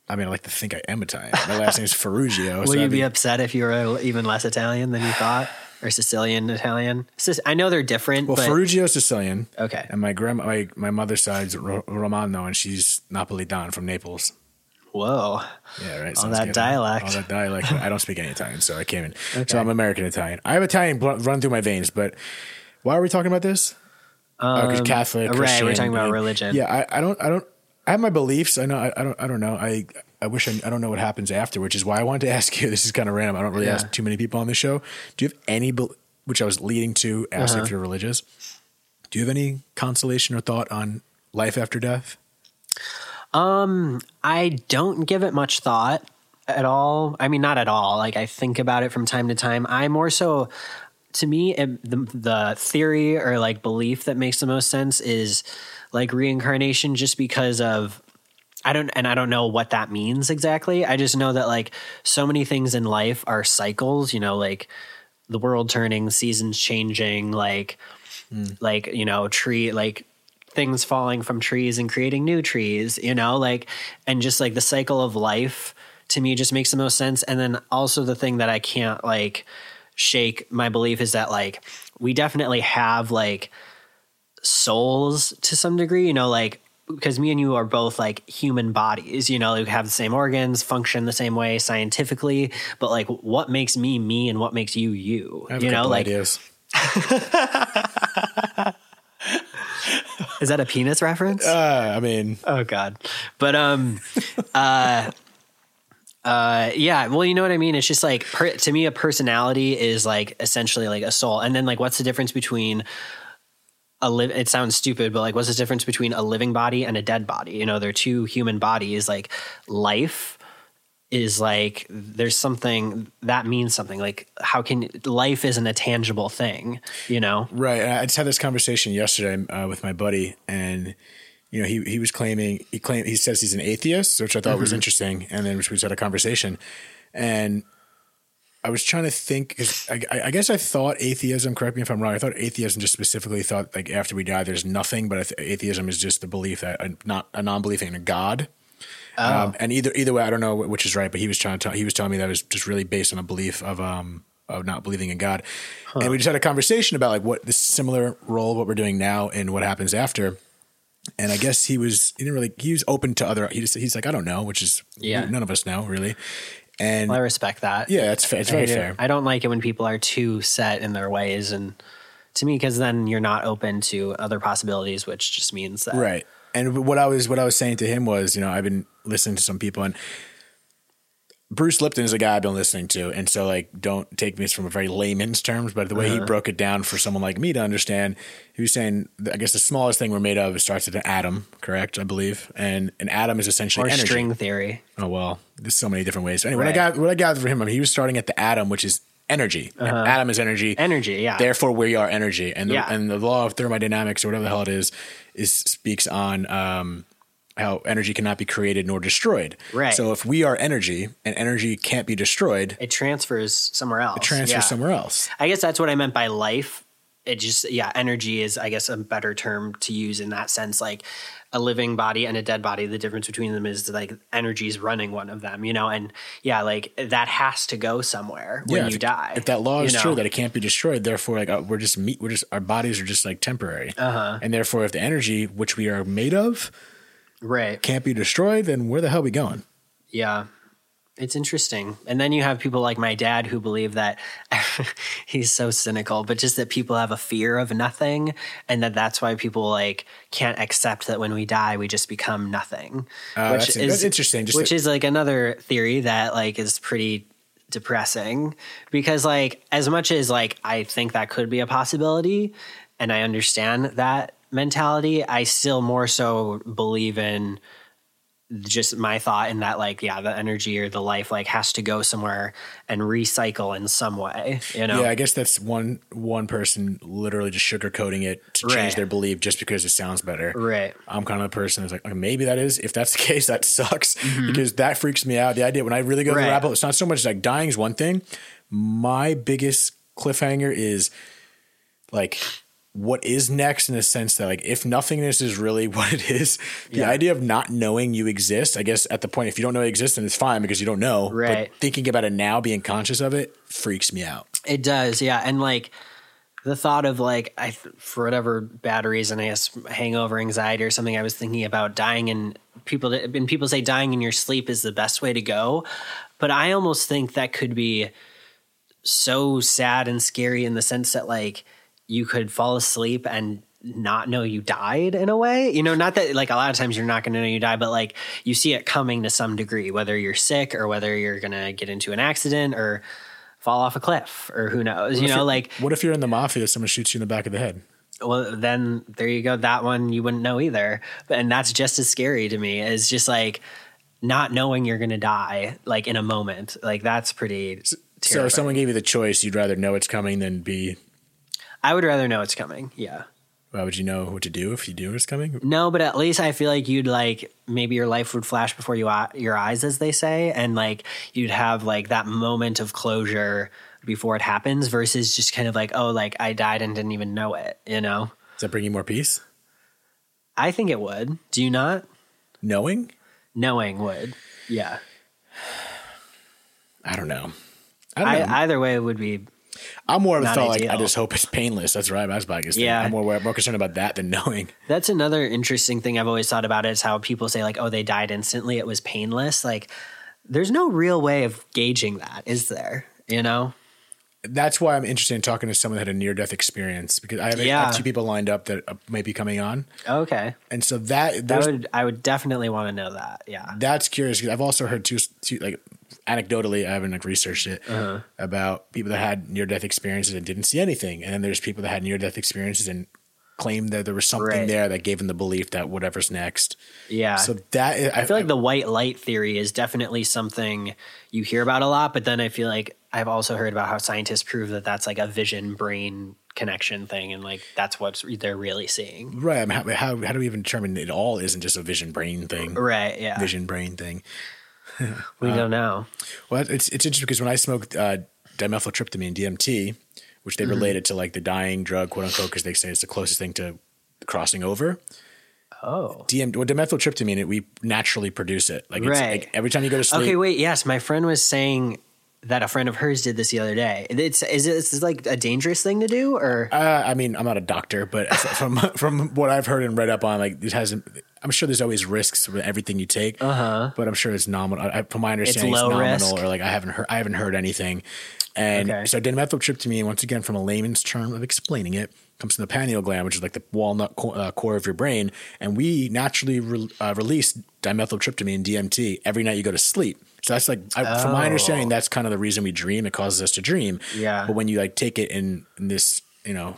I mean, I like to think I am Italian. My last name is Ferrugio. Will so you I'd be upset if you were even less Italian than you thought, or Sicilian Italian? Sic- I know they're different, Well, but Ferrugio is Sicilian. Okay. And my grandma, my, my mother's side's Ro- Romano, and she's Napolitan from Naples. Whoa, Yeah, right. All Sounds that good. dialect. All that dialect. I don't speak any Italian, so I came in. even. So I'm American Italian. I have Italian bl- run through my veins, but why are we talking about this? Because Um, Catholic, right, we're talking about and- religion. Yeah, I, I don't, I don't. I have my beliefs. I know. I, I don't. I don't know. I. I wish I, I don't know what happens after, which is why I wanted to ask you. This is kind of random. I don't really Yeah. ask too many people on the show. Do you have any, which I was leading to, ask Uh-huh. if you're religious? Do you have any consolation or thought on life after death? Um, I don't give it much thought at all. I mean, not at all. Like I think about it from time to time. I more so, to me, it, the the theory or like belief that makes the most sense is like reincarnation, just because of. I don't, and I don't know what that means exactly. I just know that like so many things in life are cycles. You know, like the world turning, seasons changing, like hmm. like you know tree like things falling from trees and creating new trees you know like and just like the cycle of life to me just makes the most sense and then also the thing that i can't like shake my belief is that like we definitely have like souls to some degree you know like because me and you are both like human bodies you know like have the same organs function the same way scientifically but like what makes me me and what makes you you you know like ideas. is that a penis reference Uh, I mean, Oh God. But um uh uh yeah, well you know what I mean? It's just like per, to me a personality is like essentially like a soul. And then like what's the difference between a live it sounds stupid, but like what's the difference between a living body and a dead body? You know, they're two human bodies. Like life is like there's something that means something. Like how can life isn't a tangible thing, you know? Right. I just had this conversation yesterday uh, with my buddy, and you know, he he was claiming he claimed he says he's an atheist, which I thought was interesting, and then we just had a conversation, and I was trying to think because I, I guess I thought atheism. Correct me if I'm wrong. I thought atheism just specifically thought like after we die, there's nothing. But atheism is just the belief that a, not a non-belief in a god. Um, and either either way, I don't know which is right. But he was trying to tell, he was telling me that it was just really based on a belief of um of not believing in God. And we just had a conversation about like what this similar role what we're doing now and what happens after. And I guess he was he didn't really he was open to other. He just he's like I don't know, which is Yeah. none of us know really. And Well, I respect that. yeah, it's fair. It's very it. fair. I don't like it when people are too set in their ways, and to me, because then you're not open to other possibilities, which just means that Right. And what I was what I was saying to him was, you know, I've been listening to some people and Bruce Lipton is a guy I've been listening to, and so like don't take this from a very layman's terms, but the way he uh-huh. broke it down for someone like me to understand, he was saying, I guess the smallest thing we're made of starts at an atom, correct? I believe, and an atom is essentially or energy. string theory. Oh well, there's so many different ways. Anyway, what I got what I gathered from him, I mean, he was starting at the atom, which is energy. Uh-huh. Atom is energy. Energy, yeah. Therefore, we are energy, and the, Yeah. and the law of thermodynamics or whatever the hell it is, is speaks on um, how energy cannot be created nor destroyed. Right. So if we are energy and energy can't be destroyed, it transfers somewhere else. It transfers Yeah. somewhere else. I guess that's what I meant by life. It just, yeah, energy is, I guess, a better term to use in that sense. Like a living body and a dead body, the difference between them is like energy is running one of them, you know? And yeah, like that has to go somewhere when you if, die. If that law you is know? true that it can't be destroyed, therefore, like uh, we're just meat, we're just our bodies are just like temporary, uh-huh. and therefore, if the energy which we are made of Right. can't be destroyed, then where the hell are we going? Yeah. It's interesting. And then you have people like my dad who believe that he's so cynical, but just that people have a fear of nothing and that that's why people like can't accept that when we die we just become nothing. Uh, that's- that's interesting, just which is like another theory that like is pretty depressing because like as much as like I think that could be a possibility and I understand that mentality, I still more so believe in just my thought in that like yeah the energy or the life like has to go somewhere and recycle in some way you know Yeah, I guess that's one one person literally just sugarcoating it to change their belief just because it sounds better. right I'm kind of the person who's like, okay, maybe that is. If that's the case, that sucks Mm-hmm. because that freaks me out. The idea when I really go to Right. the rabbit hole, it's not so much like dying is one thing. My biggest cliffhanger is like what is next in the sense that like if nothingness is really what it is, the Yeah. idea of not knowing you exist, I guess at the point if you don't know it exists, then it's fine because you don't know. Right. But thinking about it now, being conscious of it, freaks me out. It does, yeah. And like the thought of like I for whatever bad reason, I guess hangover anxiety or something, I was thinking about dying and people and people say dying in your sleep is the best way to go. But I almost think that could be so sad and scary in the sense that like you could fall asleep and not know you died in a way. You know, not that like a lot of times you're not going to know you die, but like you see it coming to some degree, whether you're sick or whether you're going to get into an accident or fall off a cliff or who knows. You know, like what if you're in the mafia? Someone shoots you in the back of the head. well then there you go that one you wouldn't know either and that's just as scary to me is just like not knowing you're gonna die like in a moment like that's pretty So if someone gave you the choice, you'd rather know it's coming than be. I would rather know it's coming yeah Why would you know what to do if you knew it's coming? no but at least i feel like you'd like maybe your life would flash before you uh, your eyes as they say and like you'd have like that moment of closure before it happens versus just kind of like oh like i died and didn't even know it you know Does that bring you more peace? i think it would do you not Knowing? knowing would yeah I don't know. I don't know. I, either way would be I'm more of a thought like I just hope it's painless. That's right. That's my biggest thing. Yeah. I'm more more concerned about that than knowing. That's another interesting thing I've always thought about is how people say like, oh, they died instantly. It was painless. Like, there's no real way of gauging that, is there? You know? That's why I'm interested in talking to someone that had a near death experience because I have, I Yeah. have two people lined up that uh, might be coming on, Okay. and so that That would I would definitely want to know that. Yeah. that's curious because I've also heard two, two like anecdotally I haven't like researched it Uh-huh. about people that had near death experiences and didn't see anything, and then there's people that had near death experiences and claimed that there was something Right. there that gave them the belief that whatever's next. Yeah. So that is, I feel like the white light theory is definitely something you hear about a lot, but then I feel like I've also heard about how scientists prove that that's like a vision brain connection thing, and like that's what they're really seeing. right. I mean, how, how how do we even determine it all isn't just a vision brain thing? Right? Yeah. Vision brain thing. we don't know. Well, it's it's interesting because when I smoked uh, dimethyltryptamine DMT, which Mm-hmm. they related to like the dying drug, quote unquote, because they say it's the closest thing to crossing over. Oh. DM, well, dimethyltryptamine, it, we naturally produce it. Like, it's, Right. like every time you go to sleep. Okay. Wait. Yes, my friend was saying that a friend of hers did this the other day. It's is it is this like a dangerous thing to do or? Uh, I mean, I'm not a doctor, but from from what I've heard and read up on, like it hasn't. I'm sure there's always risks with everything you take, uh-huh. but I'm sure it's nominal. I, from my understanding, it's, low nominal, risk? or like I haven't heard. I haven't heard anything. And Okay. so dimethyltryptamine, once again, from a layman's term of explaining it, comes from the pineal gland, which is like the walnut co- uh, core of your brain, and we naturally re- uh, release dimethyltryptamine (DMT) every night you go to sleep. So that's like, I, from my Oh. understanding, that's kind of the reason we dream. It causes us to dream. Yeah. But when you like take it in, in this, you know,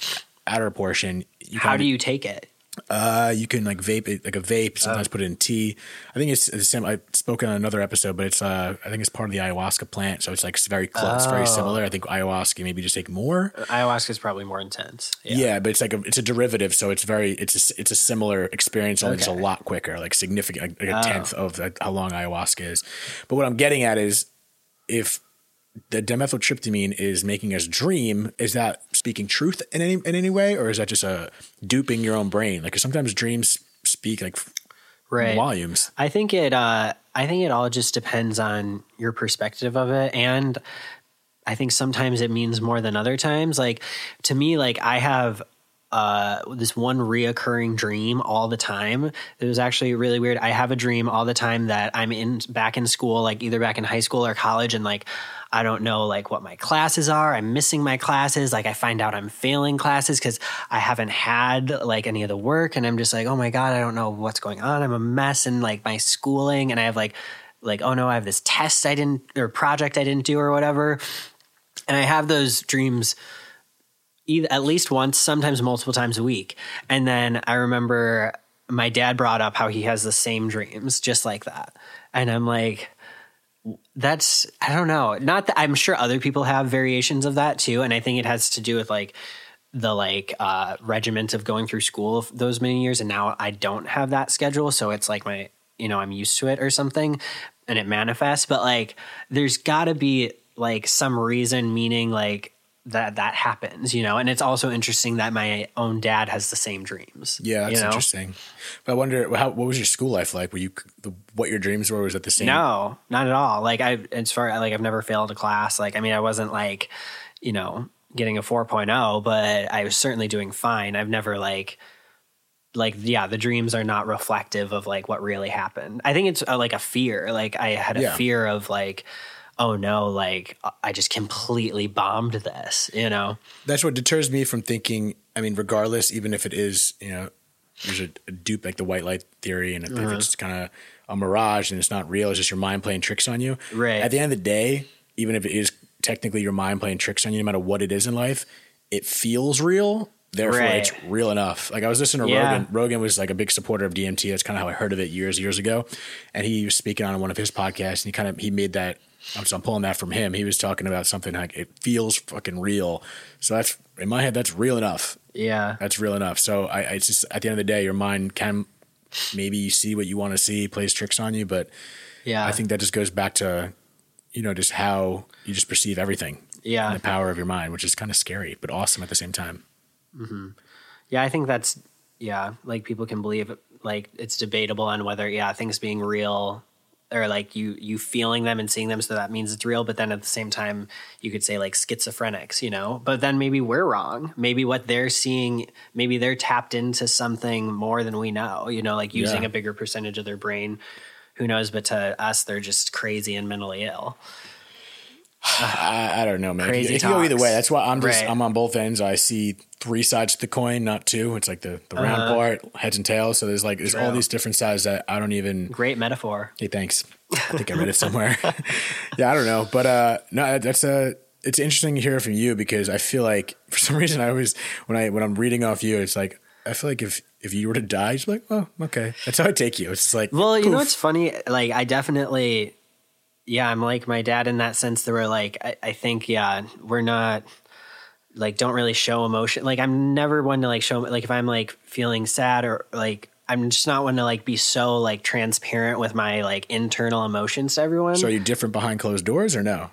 outer portion, you How do you take it? Uh, you can like vape it like a vape. Oh. Sometimes put it in tea. I think it's the same. I spoke on another episode, but it's uh, I think it's part of the ayahuasca plant, so it's like it's very close, very Oh. similar. I think ayahuasca maybe just take more. Ayahuasca is probably more intense. Yeah. but it's like a it's a derivative, so it's very it's a, it's a similar experience, only it's a Oh. lot quicker, like significant, like, like a tenth of like, how long ayahuasca is. But what I'm getting at is if the dimethyltryptamine is making us dream, is that speaking truth in any in any way, or is that just a duping your own brain? Like sometimes dreams speak like Right. volumes. I think it. Uh, I think it all just depends on your perspective of it, and I think sometimes it means more than other times. Like to me, like I have uh, this one reoccurring dream all the time. It was actually really weird. I have a dream all the time that I'm in back in school, like either back in high school or college, and like I don't know like what my classes are. I'm missing my classes. Like I find out I'm failing classes because I haven't had like any of the work, and I'm just like, oh my god, I don't know what's going on. I'm a mess in like my schooling, and I have like like oh no, I have this test I didn't or project I didn't do or whatever, and I have those dreams either at least once, sometimes multiple times a week. And then I remember my dad brought up how he has the same dreams just like that. And I'm like, that's, I don't know. Not that I'm sure other people have variations of that too. And I think it has to do with like, the like uh regiment of going through school those many years and now I don't have that schedule so it's like my you know I'm used to it or something and it manifests but like there's got to be like some reason meaning like that that happens you know and it's also interesting that my own dad has the same dreams Yeah, that's you know? interesting. But I wonder how what was your school life like? Were you the, what your dreams were? Was it the same? No, not at all. Like I, as far like I've never failed a class. Like I mean, I wasn't like, you know, getting a 4.0, but I was certainly doing fine. I've never like, like yeah, the dreams are not reflective of like what really happened. I think it's uh, like a fear. Like I had a Yeah. fear of like, oh no, like uh, I just completely bombed this. You know? That's what deters me from thinking. I mean, regardless, even if it is, you know, there's a, a dupe like the white light theory, and if, if mm-hmm. it's kind of a mirage and it's not real, it's just your mind playing tricks on you. Right. At the end of the day, even if it is technically your mind playing tricks on you, no matter what it is in life, it feels real. Therefore, Right. it's real enough. Like I was listening to Yeah. Rogan. Rogan was like a big supporter of DMT. That's kind of how I heard of it years, years ago. And he was speaking on one of his podcasts, and he kind of he made that. I'm, so I'm pulling that from him. He was talking about something like it feels fucking real. So that's in my head. That's real enough. Yeah. That's real enough. So I, I just at the end of the day, your mind can maybe you see what you want to see, plays tricks on you, but Yeah. I think that just goes back to you know just how you just perceive everything. Yeah. the power of your mind, which is kind of scary but awesome at the same time. Mm-hmm. Yeah, I think that's yeah, like people can believe it, like it's debatable on whether yeah, things being real or like you you feeling them and seeing them so that means it's real, but then at the same time you could say like schizophrenics, you know. But then maybe we're wrong. Maybe what they're seeing, maybe they're tapped into something more than we know, you know, like using Yeah. a bigger percentage of their brain. Who knows, but to us they're just crazy and mentally ill. I, I don't know, man. Crazy it can go either way. That's why I'm just Right. I'm on both ends. I see three sides to the coin, not two. It's like the, the round part, heads and tails. So there's like there's all Uh-huh. These different sides that I don't even Great metaphor. Hey, thanks. I think I read it somewhere. yeah, I don't know, but uh, no, that's a. It's interesting to hear from you because I feel like for some reason I always when I when I'm reading off you, it's like I feel like if if you were to die, you're like, oh, okay, that's how I take you. It's like, Well, you know poof. what's funny? Like, I definitely, yeah, I'm like my dad in that sense. That we're like, I, I think, yeah, we're not like don't really show emotion. Like, I'm never one to like show like if I'm like feeling sad or like I'm just not one to like be so like transparent with my like internal emotions to everyone. So are you different behind closed doors or no?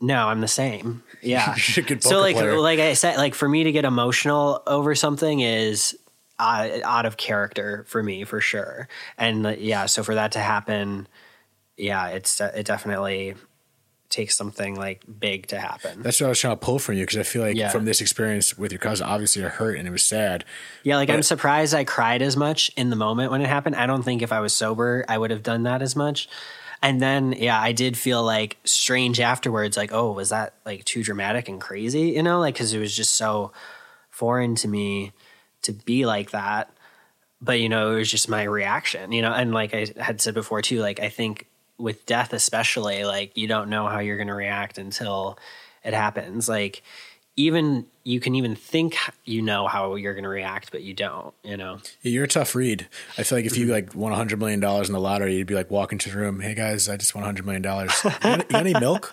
No, I'm the same. Yeah. You're a good so like player. like I said, like for me to get emotional over something is uh, out of character for me for sure. And uh, yeah, so for that to happen, yeah, it's uh, it definitely takes something like big to happen. That's what I was trying to pull from you because I feel like Yeah. from this experience with your cousin, obviously it hurt and it was sad. Yeah, like I'm surprised I cried as much in the moment when it happened. I don't think if I was sober, I would have done that as much. And then, yeah, I did feel like strange afterwards, like, oh, was that like too dramatic and crazy? You know, like, cause it was just so foreign to me to be like that. But, you know, it was just my reaction, you know, and like I had said before too, like, I think with death, especially, like, you don't know how you're going to react until it happens. Like, even you can even think you know how you're going to react, but you don't, you know? Yeah, you're a tough read. I feel like if you Mm-hmm. like won hundred million dollars in the lottery, you'd be like walking to the room, "Hey guys, I just won hundred million dollars. You, got- you got any milk?"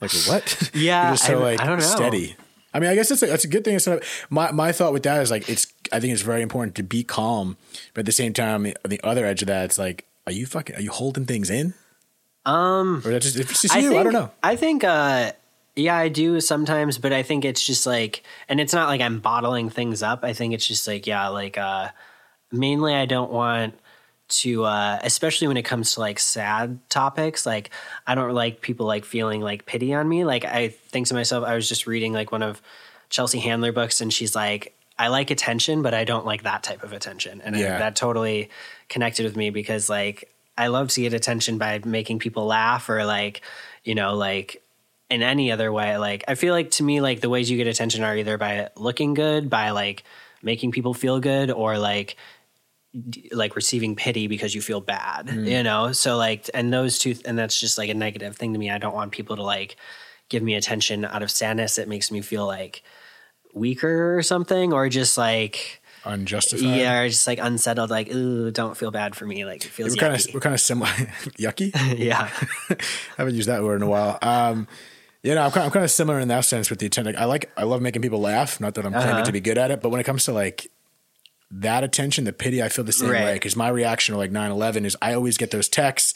Like what? Yeah, you're just so I- like I don't know. steady. I mean, I guess that's a, that's a good thing. It's not, my my thought with that is like it's. I think it's very important to be calm, but at the same time, on the other edge of that, it's like, are you fucking? Are you holding things in? Um, or that's just, if it's just you. think, I don't know. I think, uh, yeah, I do sometimes, but I think it's just like, and it's not like I'm bottling things up. I think it's just like, yeah, like, uh, mainly I don't want to, uh, especially when it comes to like sad topics. Like, I don't like people like feeling like pity on me. Like, I think to myself, I was just reading like one of Chelsea Handler books, and she's like, I like attention, but I don't like that type of attention. And I- that totally connected with me because like I love to get attention by making people laugh or like, you know, like in any other way. Like I feel like to me, like the ways you get attention are either by looking good, by like making people feel good, or like like receiving pity because you feel bad, mm. you know? So like and those two and that's just like a negative thing to me. I don't want people to like give me attention out of sadness. It makes me feel like weaker or something or just like Unjustified. yeah, or just like unsettled, like, ooh, don't feel bad for me. Like it feels We're kind of we're kind of similar. Yucky. yeah. I haven't used that word in a while. Um, you know, I'm kind, of, I'm kind of similar in that sense with the attention. I like, I love making people laugh. Not that I'm claiming Uh-huh. to be good at it, but when it comes to like that attention, the pity, I feel the same Right. way. Because my reaction to like 9/11 is I always get those texts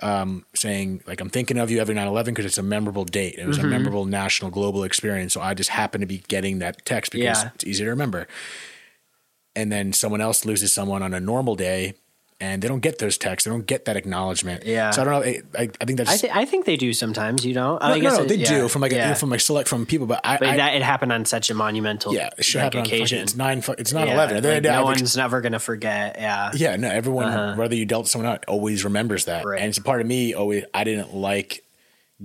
um, saying like I'm thinking of you every 9/11 because it's a memorable date. It was Mm-hmm. a memorable national global experience. So I just happen to be getting that text because Yeah. it's easy to remember. And then someone else loses someone on a normal day. And they don't get those texts. They don't get that acknowledgement. Yeah. So I don't know. I, I, think that's I, th- I think they do sometimes, you know? no, I guess no, it- they yeah, do from like a, yeah. from like select from people, but I, but I that it happened on such a monumental yeah, it should like, happen on fucking, occasion. it's nine, it's nine Yeah, eleven. Like, of the day, no one's never gonna forget. Yeah. yeah, no, everyone, whether you dealt someone out, always remembers that, Uh-huh. Right. and it's a part of me. Always, I didn't like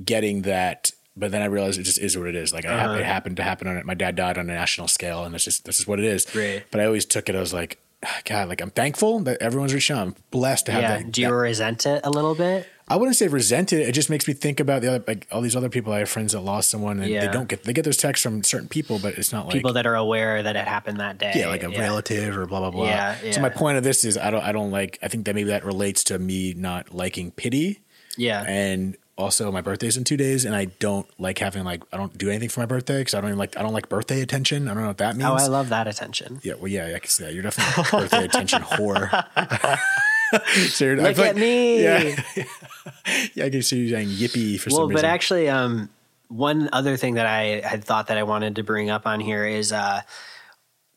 getting that, but then I realized it just is what it is. Like Uh-huh. ha- it happened to happen on it. My dad died on a national scale, and that's just this is what it is. Right. But I always took it. I was like, "Ah, God, like I'm thankful that everyone's reaching out. I'm blessed to have Yeah. that. Do you that- resent it a little bit? I wouldn't say resent it. It just makes me think about the other, like all these other people. I have friends that lost someone, and they don't get they get those texts from certain people, but it's not like People that are aware that it happened that day. yeah, like a relative or blah blah blah. Yeah, So my point of this is I don't I don't like I think that maybe that relates to me not liking pity Yeah. and also my birthday's in two days and I don't like having like I don't do anything for my birthday because I don't even like I don't like birthday attention. I don't know what that means. oh, I love that attention. yeah, well, yeah, I can see that. You're definitely a birthday attention whore. so you're, I Look at like- me. Yeah, yeah, I can see you saying yippee for Well, some reason. Well, but actually, um, one other thing that I had thought that I wanted to bring up on here is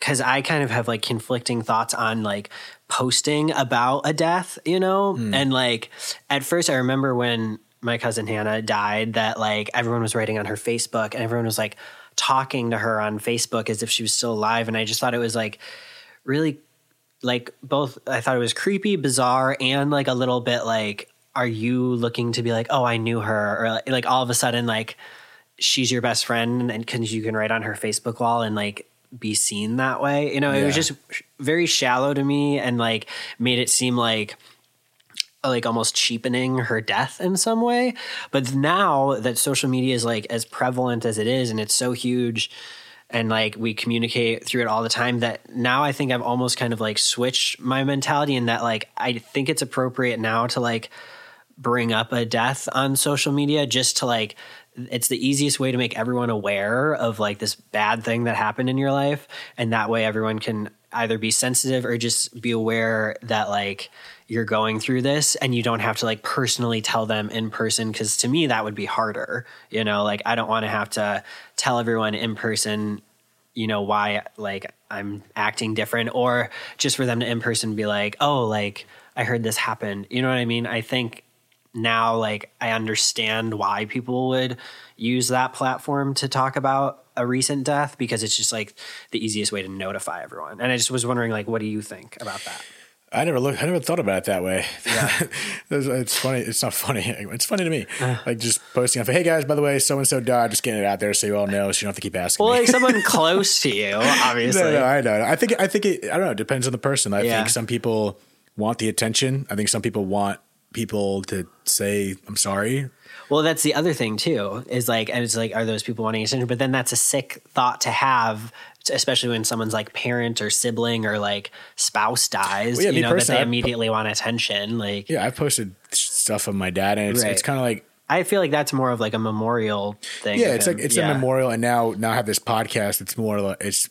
because I kind of have like conflicting thoughts on like posting about a death, you know, Hmm. and like at first I remember when my cousin Hannah died that like everyone was writing on her Facebook and everyone was like talking to her on Facebook as if she was still alive, and I just thought it was like really like both I thought it was creepy, bizarre, and like a little bit like, are you looking to be like, oh, I knew her, or like, all of a sudden like she's your best friend, and because you can write on her Facebook wall and like be seen that way, you know, it was just very shallow to me, and like made it seem like like almost cheapening her death in some way. But now that social media is like as prevalent as it is and it's so huge, and like we communicate through it all the time that now I think I've almost kind of like switched my mentality in that like I think it's appropriate now to like bring up a death on social media just to like it's the easiest way to make everyone aware of like this bad thing that happened in your life and that way everyone can either be sensitive or just be aware that like you're going through this and you don't have to like personally tell them in person because to me that would be harder you know like i don't want to have to tell everyone in person you know why like i'm acting different or just for them to in person be like oh like i heard this happened you know what i mean i think now like I understand why people would use that platform to talk about a recent death because it's just like the easiest way to notify everyone. And I just was wondering like what do you think about that? I never looked. I never thought about it that way. Yeah, it's funny. It's not funny. It's funny to me. Uh, like just posting off. Hey guys, by the way, so and so died. Just getting it out there so you all know, so you don't have to keep asking. Well, me. like someone close to you, obviously. No, no, I know. I think. I think it. I don't know. It depends on the person. I yeah. think some people want the attention. I think some people want people to say I'm sorry. Well, that's the other thing too. Is like, and it's like, are those people wanting attention? But then that's a sick thought to have, especially when someone's like parent or sibling or like spouse dies. Well, yeah, you know that they immediately po- want attention. Like, yeah, I've posted stuff of my dad, and it's right. it's kind of like I feel like that's more of like a memorial thing. Yeah, it's him. like it's yeah. a memorial, and now now I have this podcast. It's more like it's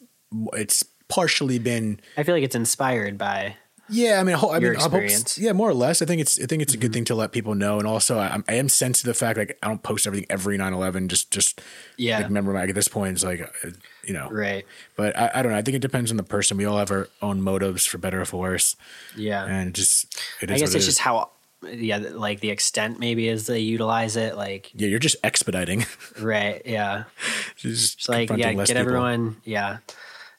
it's partially been. I feel like it's inspired by yeah, I mean, I mean, experience. Hope, yeah, more or less. I think it's I think it's a good mm-hmm. thing to let people know, and also I, I am sensitive to the fact like I don't post everything every 9-11, Just just yeah. Like, remember, at this point, it's like uh, you know, right. But I, I don't know. I think it depends on the person. We all have our own motives, for better or for worse. Yeah, and just it I guess it's just how yeah, like the extent maybe as they utilize it. Like yeah, you're just expediting. right. Yeah. just, just like yeah, get people. everyone. Yeah.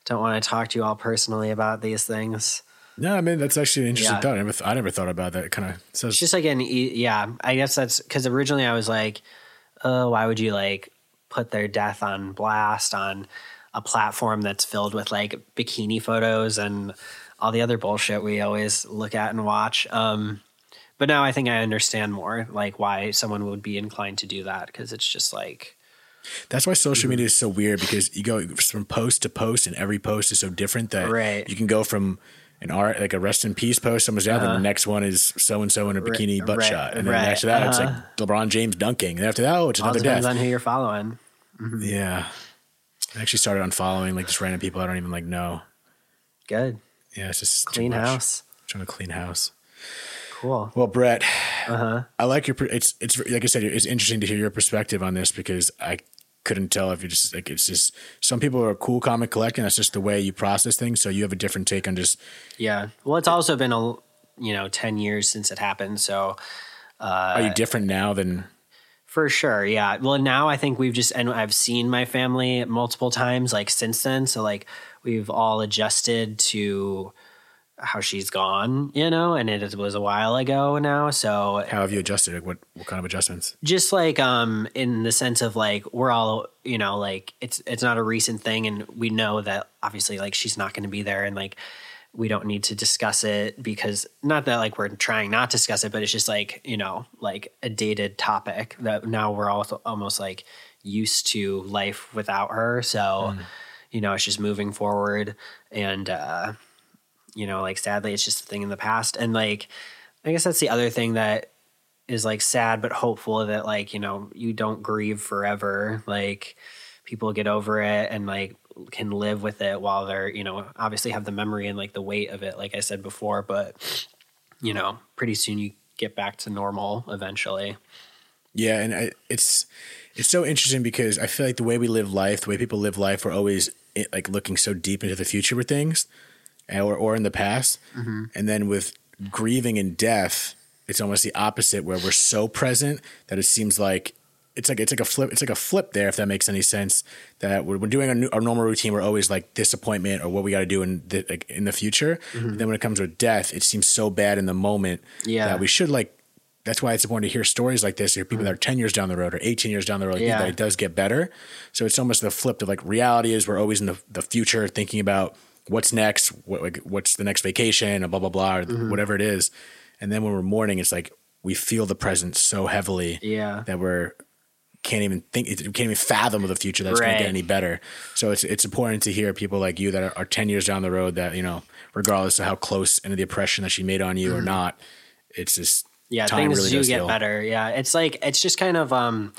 Don't want to talk to you all personally about these things. No, I mean that's actually an interesting yeah. thought. I never, th- I never thought about that. Kind of says it's just like an yeah. I guess that's because originally I was like, oh, why would you like put their death on blast on a platform that's filled with like bikini photos and all the other bullshit we always look at and watch. Um, but now I think I understand more like why someone would be inclined to do that because it's just like. That's why social media is so weird because you go from post to post and every post is so different that right. you can go from an art like a rest in peace post someone's down uh-huh. the next one is so and so in a bikini butt right, shot and then right. after that uh-huh. it's like uh-huh. LeBron James dunking and after that oh it's All another depends death on who you're following mm-hmm. yeah I actually started on following like just random people I don't even like know good yeah it's just clean house I'm trying to clean house cool well Brett uh-huh. I like your it's it's like I said it's interesting to hear your perspective on this because I couldn't tell if you just like it's just some people are cool comic collecting. That's just the way you process things. So you have a different take on just yeah. Well, it's also been a you know ten years since it happened. So uh, are you different now than? For sure, yeah. Well, now I think we've just and I've seen my family multiple times like since then. So like we've all adjusted to how she's gone, you know, and it was a while ago now. So how have you adjusted? What what kind of adjustments? Just like um in the sense of like we're all, you know, like it's it's not a recent thing and we know that obviously like she's not going to be there and like we don't need to discuss it because not that like we're trying not to discuss it, but it's just like, you know, like a dated topic that now we're all almost like used to life without her. So, mm. you know, it's just moving forward and uh you know, like sadly, it's just a thing in the past. And like, I guess that's the other thing that is like sad but hopeful that like you know you don't grieve forever. Like people get over it and like can live with it while they're you know obviously have the memory and like the weight of it. Like I said before, but you know, pretty soon you get back to normal eventually. Yeah, and I, it's it's so interesting because I feel like the way we live life, the way people live life, we're always eh, like looking so deep into the future with things or, or in the past. Mm-hmm. And then with grieving and death, it's almost the opposite where we're so present that it seems like it's like it's like a flip it's like a flip there if that makes any sense that we're, we're doing our, new, our normal routine we're always like disappointment or what we got to do in the like in the future mm-hmm. then when it comes with death it seems so bad in the moment yeah that we should like that's why it's important to hear stories like this. Hear people mm-hmm. that are 10 years down the road or 18 years down the road, yeah. that it does get better. So it's almost the flip of like reality is we're always in the, the future thinking about what's next, what, like, what's the next vacation, or blah blah blah, or mm-hmm. whatever it is. And then when we're mourning, it's like we feel the presence so heavily, yeah, that we're can't even think, it can't even fathom of the future that's going to get any better. So it's it's important to hear people like you that are, are ten years down the road that you know, regardless of how close and the oppression that she made on you or not, it's just Mm-hmm. yeah things really do get heal. better yeah it's like it's just kind of um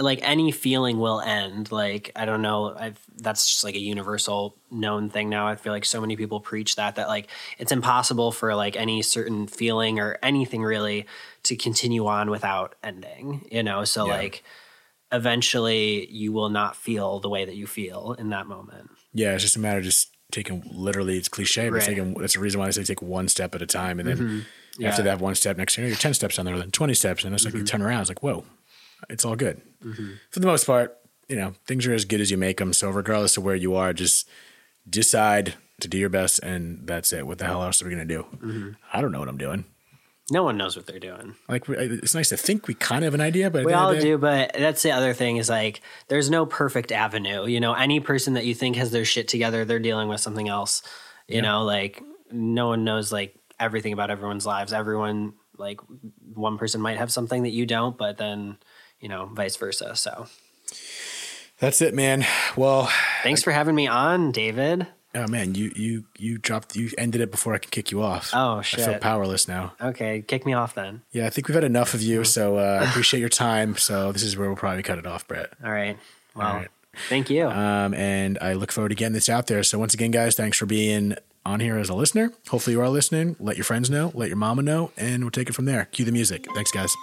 like any feeling will end. Like i don't know I've, that's just like a universal known thing now. I feel like so many people preach that that like it's impossible for like any certain feeling or anything really to continue on without ending you know? So Yeah. like eventually you will not feel the way that you feel in that moment. Yeah, it's just a matter of just taking literally it's cliche, but it's Right. taking that's the reason why I say take one step at a time and then mm-hmm. after Yeah. that one step next year you're ten steps on there, then twenty steps, and it's like you mm-hmm. turn around, it's like, whoa, it's all good. Mm-hmm. For the most part, you know, things are as good as you make them. So regardless of where you are, just decide to do your best and that's it. What the hell else are we gonna do? Mm-hmm. I don't know what I'm doing. no one knows what they're doing Like it's nice to think we kind of have an idea, but We all of the day- do, but that's the other thing is like there's no perfect avenue. You know, any person that you think has their shit together, they're dealing with something else. You know, like no one knows like everything about everyone's lives. Everyone like one person might have something that you don't, but then you know, vice versa. So That's it, man. Well, thanks for having me on, David. oh man, you you you dropped you ended it before I could kick you off. Oh, shit. I feel powerless now. Okay, kick me off then. Yeah, I think we've had enough of Mm-hmm. you, so uh, I appreciate your time. So this is where we'll probably cut it off, Brett. All right. Well, All right. thank you. Um, and I look forward to getting this out there. So once again, guys, thanks for being on here as a listener. Hopefully you are listening. Let your friends know. Let your mama know, and we'll take it from there. Cue the music. Thanks, guys.